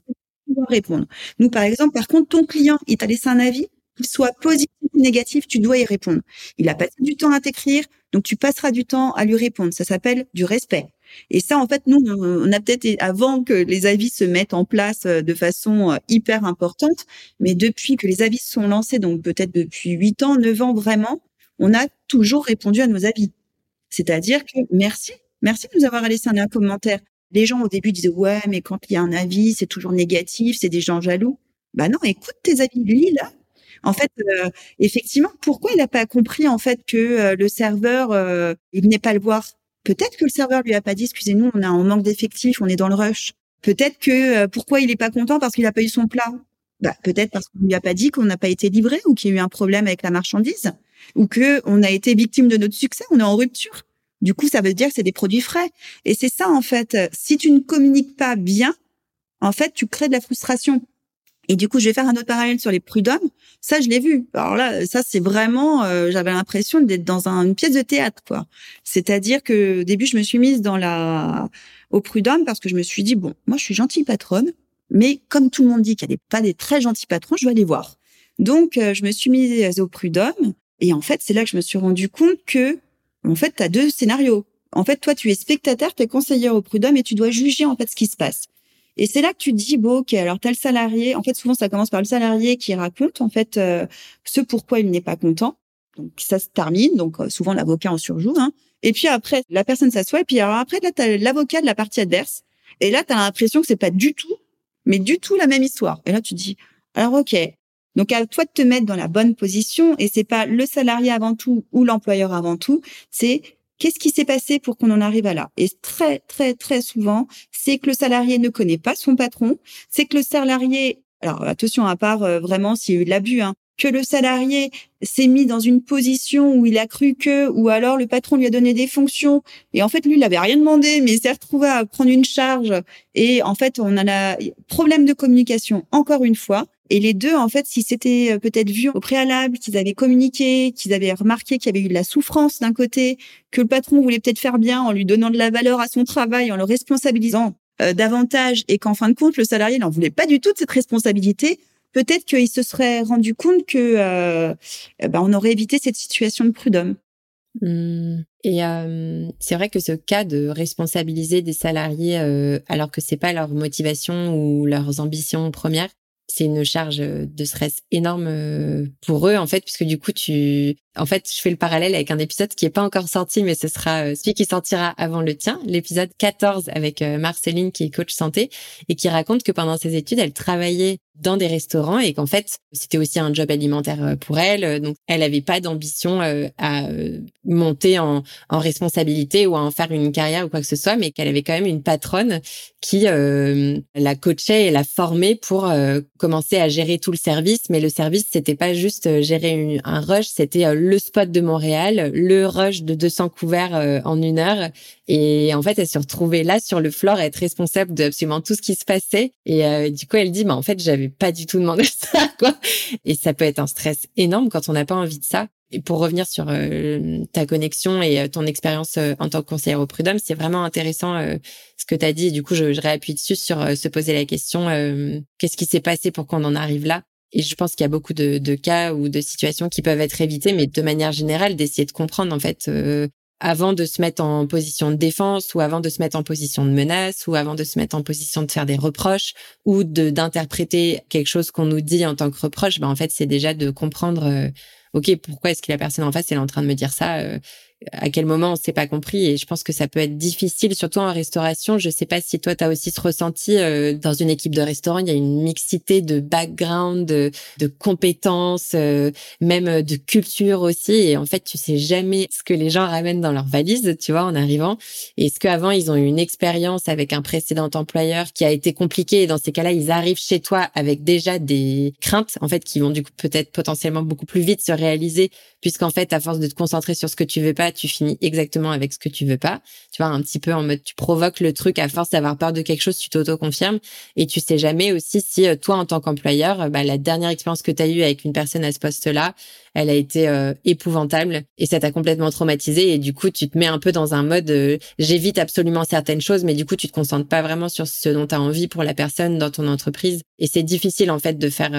pour répondre. Nous par exemple, par contre, ton client, il t'a laissé un avis, qu'il soit positif ou négatif, tu dois y répondre. Il a passé du temps à t'écrire, donc tu passeras du temps à lui répondre. Ça s'appelle du respect. Et ça, en fait, nous, on a peut-être avant que les avis se mettent en place euh, de façon euh, hyper importante, mais depuis que les avis sont lancés, donc peut-être depuis huit ans, neuf ans vraiment, on a toujours répondu à nos avis. C'est-à-dire que merci, merci de nous avoir laissé un, commentaire. Les gens au début disaient ouais, mais quand il y a un avis, c'est toujours négatif, c'est des gens jaloux. Bah non, écoute tes avis, lui là. En fait, euh, effectivement, pourquoi il n'a pas compris en fait que euh, le serveur, euh, il venait pas le voir? Peut-être que le serveur lui a pas dit, excusez-nous, on a un manque d'effectifs, on est dans le rush. Peut-être que euh, pourquoi il est pas content parce qu'il a pas eu son plat? Bah, peut-être parce qu'on lui a pas dit qu'on n'a pas été livré ou qu'il y a eu un problème avec la marchandise ou que on a été victime de notre succès, on est en rupture. Du coup, ça veut dire que c'est des produits frais. Et c'est ça, en fait. Si tu ne communiques pas bien, en fait, tu crées de la frustration. Et du coup, je vais faire un autre parallèle sur les prud'hommes. Ça, je l'ai vu. Alors là, ça, c'est vraiment, euh, j'avais l'impression d'être dans une pièce de théâtre, quoi. C'est-à-dire que au début, je me suis mise dans la au prud'homme parce que je me suis dit bon, moi, je suis gentille patronne, mais comme tout le monde dit qu'il y a des, pas des très gentils patrons, je vais aller voir. Donc, euh, je me suis mise au prud'homme et en fait, c'est là que je me suis rendu compte que en fait, tu as deux scénarios. En fait, toi, tu es spectateur, tu es conseiller au prud'homme et tu dois juger en fait ce qui se passe. Et c'est là que tu dis, bon, ok, alors t'as le salarié. En fait, souvent, ça commence par le salarié qui raconte en fait euh, ce pourquoi il n'est pas content. Donc ça se termine. Donc euh, souvent l'avocat en surjoue. Hein. Et puis après, la personne s'assoit. Et puis alors après, là, t'as l'avocat de la partie adverse. Et là, t'as l'impression que c'est pas du tout, mais du tout la même histoire. Et là, tu dis, alors ok. Donc à toi de te mettre dans la bonne position. Et c'est pas le salarié avant tout ou l'employeur avant tout. C'est Qu'est-ce qui s'est passé pour qu'on en arrive à là? Et très, très, très souvent, c'est que le salarié ne connaît pas son patron, c'est que le salarié, alors attention, à part euh, vraiment s'il y a eu de l'abus, hein, que le salarié s'est mis dans une position où il a cru que, ou alors le patron lui a donné des fonctions, et en fait lui il n'avait rien demandé, mais il s'est retrouvé à prendre une charge, et en fait on a la problème de communication encore une fois. Et les deux, en fait, si c'était euh, peut-être vu au préalable, qu'ils avaient communiqué, qu'ils avaient remarqué qu'il y avait eu de la souffrance d'un côté, que le patron voulait peut-être faire bien en lui donnant de la valeur à son travail, en le responsabilisant euh, davantage, et qu'en fin de compte, le salarié n'en voulait pas du tout de cette responsabilité, peut-être qu'il se serait rendu compte que euh, eh ben, on aurait évité cette situation de prud'homme. Mmh. Et c'est vrai que ce cas de responsabiliser des salariés alors que c'est pas leur motivation ou leurs ambitions premières, c'est une charge de stress énorme pour eux en fait puisque du coup tu en fait, je fais le parallèle avec un épisode qui est pas encore sorti, mais ce sera euh, celui qui sortira avant le tien, l'épisode 14 avec euh, Marceline qui est coach santé et qui raconte que pendant ses études, elle travaillait dans des restaurants et qu'en fait, c'était aussi un job alimentaire euh, pour elle. Donc, elle avait pas d'ambition à monter en, responsabilité ou à en faire une carrière ou quoi que ce soit, mais qu'elle avait quand même une patronne qui la coachait et la formait pour commencer à gérer tout le service. Mais le service, c'était pas juste gérer un rush, c'était le spot de Montréal, le rush de 200 couverts euh, en une heure. Et en fait, elle se retrouvait là sur le floor à être responsable de absolument tout ce qui se passait. Et euh, du coup, elle dit, bah, en fait, j'avais pas du tout demandé (laughs) ça, quoi. Et ça peut être un stress énorme quand on n'a pas envie de ça. Et pour revenir sur euh, ta connexion et ton expérience en tant que conseillère au prud'homme, c'est vraiment intéressant ce que tu as dit. Et du coup, je, je réappuie dessus sur se poser la question qu'est-ce qui s'est passé pour qu'on en arrive là? Et je pense qu'il y a beaucoup de, de, cas ou de situations qui peuvent être évitées, mais de manière générale, d'essayer de comprendre en fait euh, avant de se mettre en position de défense ou avant de se mettre en position de menace ou avant de se mettre en position de faire des reproches ou de d'interpréter quelque chose qu'on nous dit en tant que reproche. Ben en fait, c'est déjà de comprendre. Euh, ok, pourquoi est-ce que la personne en face elle est en train de me dire ça euh, à quel moment on s'est pas compris. Et je pense que ça peut être difficile surtout en restauration. Je sais pas si toi tu as aussi ce ressenti euh, dans une équipe de restaurant il y a une mixité de background de, de compétences euh, même de culture aussi. Et en fait tu sais jamais ce que les gens ramènent dans leur valise tu vois en arrivant. Est-ce qu'avant ils ont eu une expérience avec un précédent employeur qui a été compliqué et dans ces cas-là ils arrivent chez toi avec déjà des craintes en fait qui vont du coup peut-être potentiellement beaucoup plus vite se réaliser puisqu'en fait à force de te concentrer sur ce que tu veux pas tu finis exactement avec ce que tu veux pas. Tu vois, un petit peu en mode, tu provoques le truc à force d'avoir peur de quelque chose, tu t'auto-confirmes. Et tu sais jamais aussi si euh, toi, en tant qu'employeur, bah, la dernière expérience que tu as eue avec une personne à ce poste-là, elle a été euh, épouvantable et ça t'a complètement traumatisé. Et du coup, tu te mets un peu dans un mode, euh, j'évite absolument certaines choses, mais du coup, tu te concentres pas vraiment sur ce dont tu as envie pour la personne dans ton entreprise. Et c'est difficile en fait de faire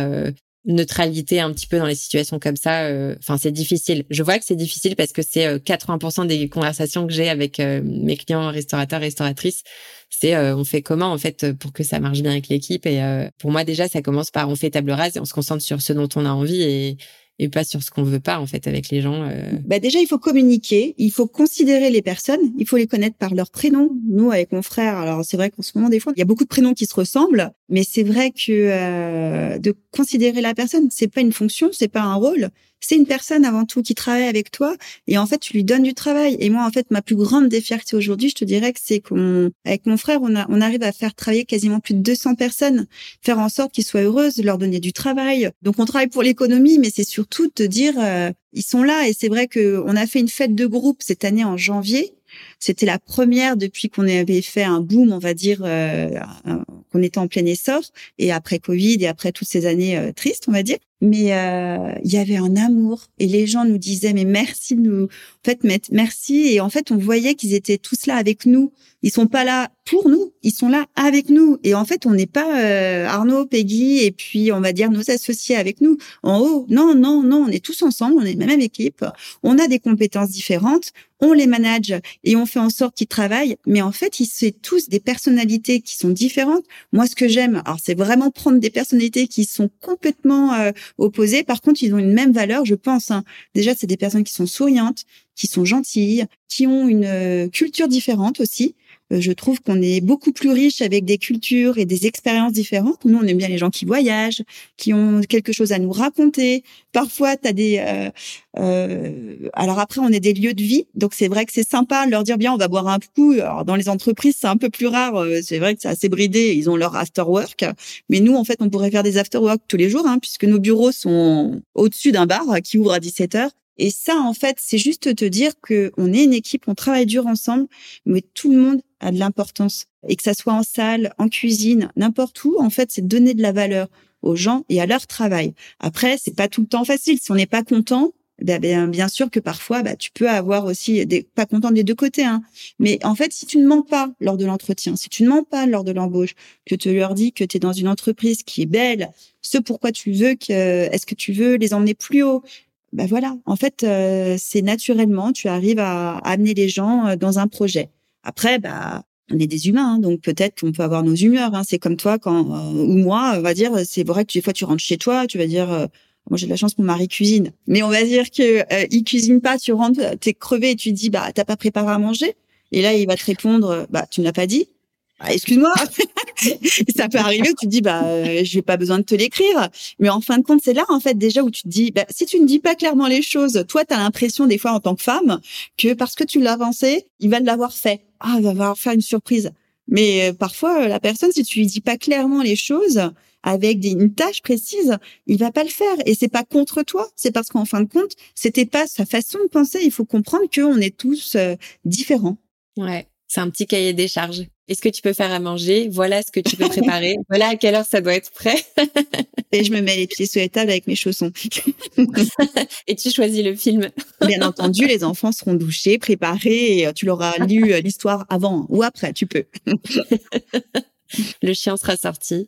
neutralité un petit peu dans les situations comme ça. Euh, enfin, c'est difficile. Je vois que c'est difficile parce que c'est 80% euh, des conversations que j'ai avec euh, mes clients restaurateurs, restauratrices. C'est on fait comment en fait pour que ça marche bien avec l'équipe? Et pour moi déjà, ça commence par on fait table rase et on se concentre sur ce dont on a envie et et pas sur ce qu'on veut pas en fait avec les gens. Euh. Bah déjà, il faut communiquer, il faut considérer les personnes, il faut les connaître par leur prénom. Nous, avec mon frère, alors c'est vrai qu'en ce moment des fois, il y a beaucoup de prénoms qui se ressemblent, mais c'est vrai que euh, de considérer la personne, c'est pas une fonction, c'est pas un rôle, c'est une personne avant tout qui travaille avec toi et en fait tu lui donnes du travail. Et moi en fait ma plus grande défierté aujourd'hui, je te dirais que c'est qu'on avec mon frère on, a, on arrive à faire travailler quasiment plus de 200 personnes, faire en sorte qu'ils soient heureuses, leur donner du travail. Donc on travaille pour l'économie, mais c'est surtout de dire euh, ils sont là et c'est vrai que on a fait une fête de groupe cette année en janvier c'était la première depuis qu'on avait fait un boom, on va dire, euh, qu'on était en plein essor, et après Covid et après toutes ces années euh, tristes, on va dire. Mais euh, il y avait un amour et les gens nous disaient mais merci de nous, en fait merci et en fait on voyait qu'ils étaient tous là avec nous. Ils sont pas là pour nous, ils sont là avec nous et en fait on n'est pas euh, Arnaud, Peggy et puis on va dire nos associés avec nous en haut. Non non non, on est tous ensemble, on est la même équipe. On a des compétences différentes, on les manage et on fait en sorte qu'ils travaillent. Mais en fait, ils sont tous des personnalités qui sont différentes. Moi, ce que j'aime, alors c'est vraiment prendre des personnalités qui sont complètement euh, opposées. Par contre, ils ont une même valeur, je pense. Hein. Déjà, c'est des personnes qui sont souriantes, qui sont gentilles, qui ont une euh, culture différente aussi. Euh, je trouve qu'on est beaucoup plus riche avec des cultures et des expériences différentes. Nous, on aime bien les gens qui voyagent, qui ont quelque chose à nous raconter. Parfois, tu des... Euh, euh, alors après, on est des lieux de vie, donc c'est vrai que c'est sympa de leur dire, bien, on va boire un coup. Alors, dans les entreprises, c'est un peu plus rare. Euh, c'est vrai que c'est assez bridé. Ils ont leur after work. Mais nous, en fait, on pourrait faire des after work tous les jours, hein, puisque nos bureaux sont au-dessus d'un bar qui ouvre à 17 heures. Et ça, en fait, c'est juste te dire que on est une équipe, on travaille dur ensemble, mais tout le monde a de l'importance. Et que ça soit en salle, en cuisine, n'importe où, en fait, c'est donner de la valeur aux gens et à leur travail. Après, c'est pas tout le temps facile. Si on n'est pas content, ben, ben, bien sûr que parfois, bah, tu peux avoir aussi des pas content des deux côtés. Hein. Mais en fait, si tu ne mens pas lors de l'entretien, si tu ne mens pas lors de l'embauche, que tu leur dis que tu es dans une entreprise qui est belle, ce pourquoi tu veux que, est-ce que tu veux les emmener plus haut, ben voilà, en fait, euh, c'est naturellement, tu arrives à, amener les gens euh, dans un projet. Après, bah, on est des humains, hein, donc peut-être qu'on peut avoir nos humeurs. Hein. C'est comme toi, quand euh, ou moi, on va dire, c'est vrai que des fois tu rentres chez toi, tu vas dire, moi j'ai de la chance, mon mari cuisine, mais on va dire que il cuisine pas, tu rentres, t'es crevé et tu dis, bah t'as pas préparé à manger, et là il va te répondre, bah tu ne l'as pas dit. Ah, excuse-moi, ça peut arriver où tu te dis bah euh, j'ai pas besoin de te l'écrire, mais en fin de compte c'est là en fait déjà où tu te dis bah, si tu ne dis pas clairement les choses, toi tu as l'impression des fois en tant que femme que parce que tu l'as avancé, il va l'avoir fait. Ah, il va avoir faire une surprise. Mais euh, parfois euh, la personne si tu lui dis pas clairement les choses avec des, une tâche précise, il va pas le faire et c'est pas contre toi, c'est parce qu'en fin de compte, c'était pas sa façon de penser, il faut comprendre qu'on est tous différents. Ouais. C'est un petit cahier des charges. Est-ce que tu peux faire à manger? Voilà ce que tu peux préparer. (laughs) voilà à quelle heure ça doit être prêt. (laughs) et je me mets les pieds sous la table avec mes chaussons. (laughs) et tu choisis le film. Bien entendu, les enfants seront douchés, préparés et euh, tu leur as lu euh, l'histoire avant ou après, tu peux. (laughs) le chien sera sorti.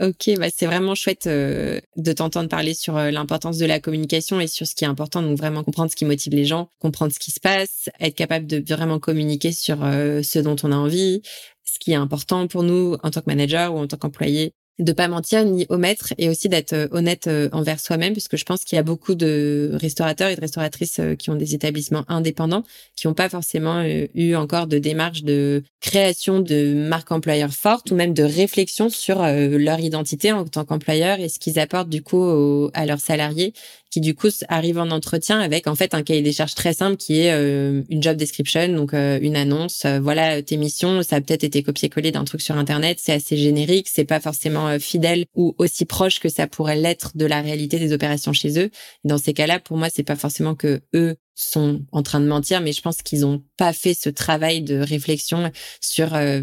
Ok, bah c'est vraiment chouette euh, de t'entendre parler sur euh, l'importance de la communication et sur ce qui est important. Donc vraiment comprendre ce qui motive les gens, comprendre ce qui se passe, être capable de vraiment communiquer sur euh, ce dont on a envie, ce qui est important pour nous en tant que manager ou en tant qu'employé de pas mentir ni omettre et aussi d'être euh, honnête euh, envers soi-même parce que je pense qu'il y a beaucoup de restaurateurs et de restauratrices euh, qui ont des établissements indépendants qui n'ont pas forcément eu encore de démarche de création de marque employeur forte ou même de réflexion sur leur identité en tant qu'employeur et ce qu'ils apportent du coup à leurs salariés qui du coup arrive en entretien avec en fait un cahier des charges très simple qui est euh, une job description, donc euh, une annonce. Euh, voilà tes missions. Ça a peut-être été copié-collé d'un truc sur internet. C'est assez générique. C'est pas forcément fidèle ou aussi proche que ça pourrait l'être de la réalité des opérations chez eux. dans ces cas-là, pour moi, c'est pas forcément que eux sont en train de mentir, mais je pense qu'ils n'ont pas fait ce travail de réflexion sur euh,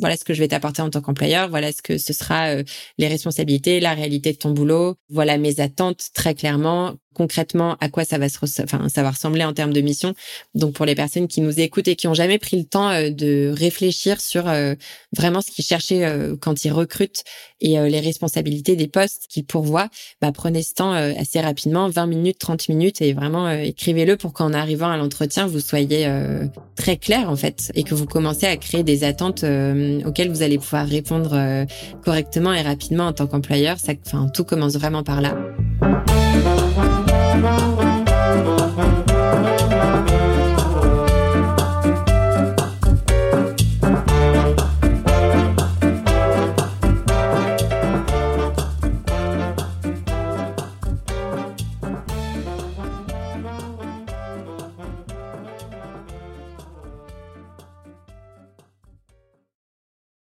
voilà ce que je vais t'apporter en tant qu'employeur, voilà ce que ce sera euh, les responsabilités, la réalité de ton boulot, voilà mes attentes très clairement, concrètement à quoi ça va se enfin ça va ressembler en termes de mission. Donc pour les personnes qui nous écoutent et qui ont jamais pris le temps euh, de réfléchir sur vraiment ce qu'ils cherchaient quand ils recrutent et les responsabilités des postes qu'ils pourvoient, bah prenez ce temps assez rapidement, 20 minutes, 30 minutes et vraiment écrivez-le pour qu'en arrivant à l'entretien, vous soyez très clair en fait et que vous commencez à créer des attentes auxquelles vous allez pouvoir répondre correctement et rapidement en tant qu'employeur. Ça enfin tout commence vraiment par là.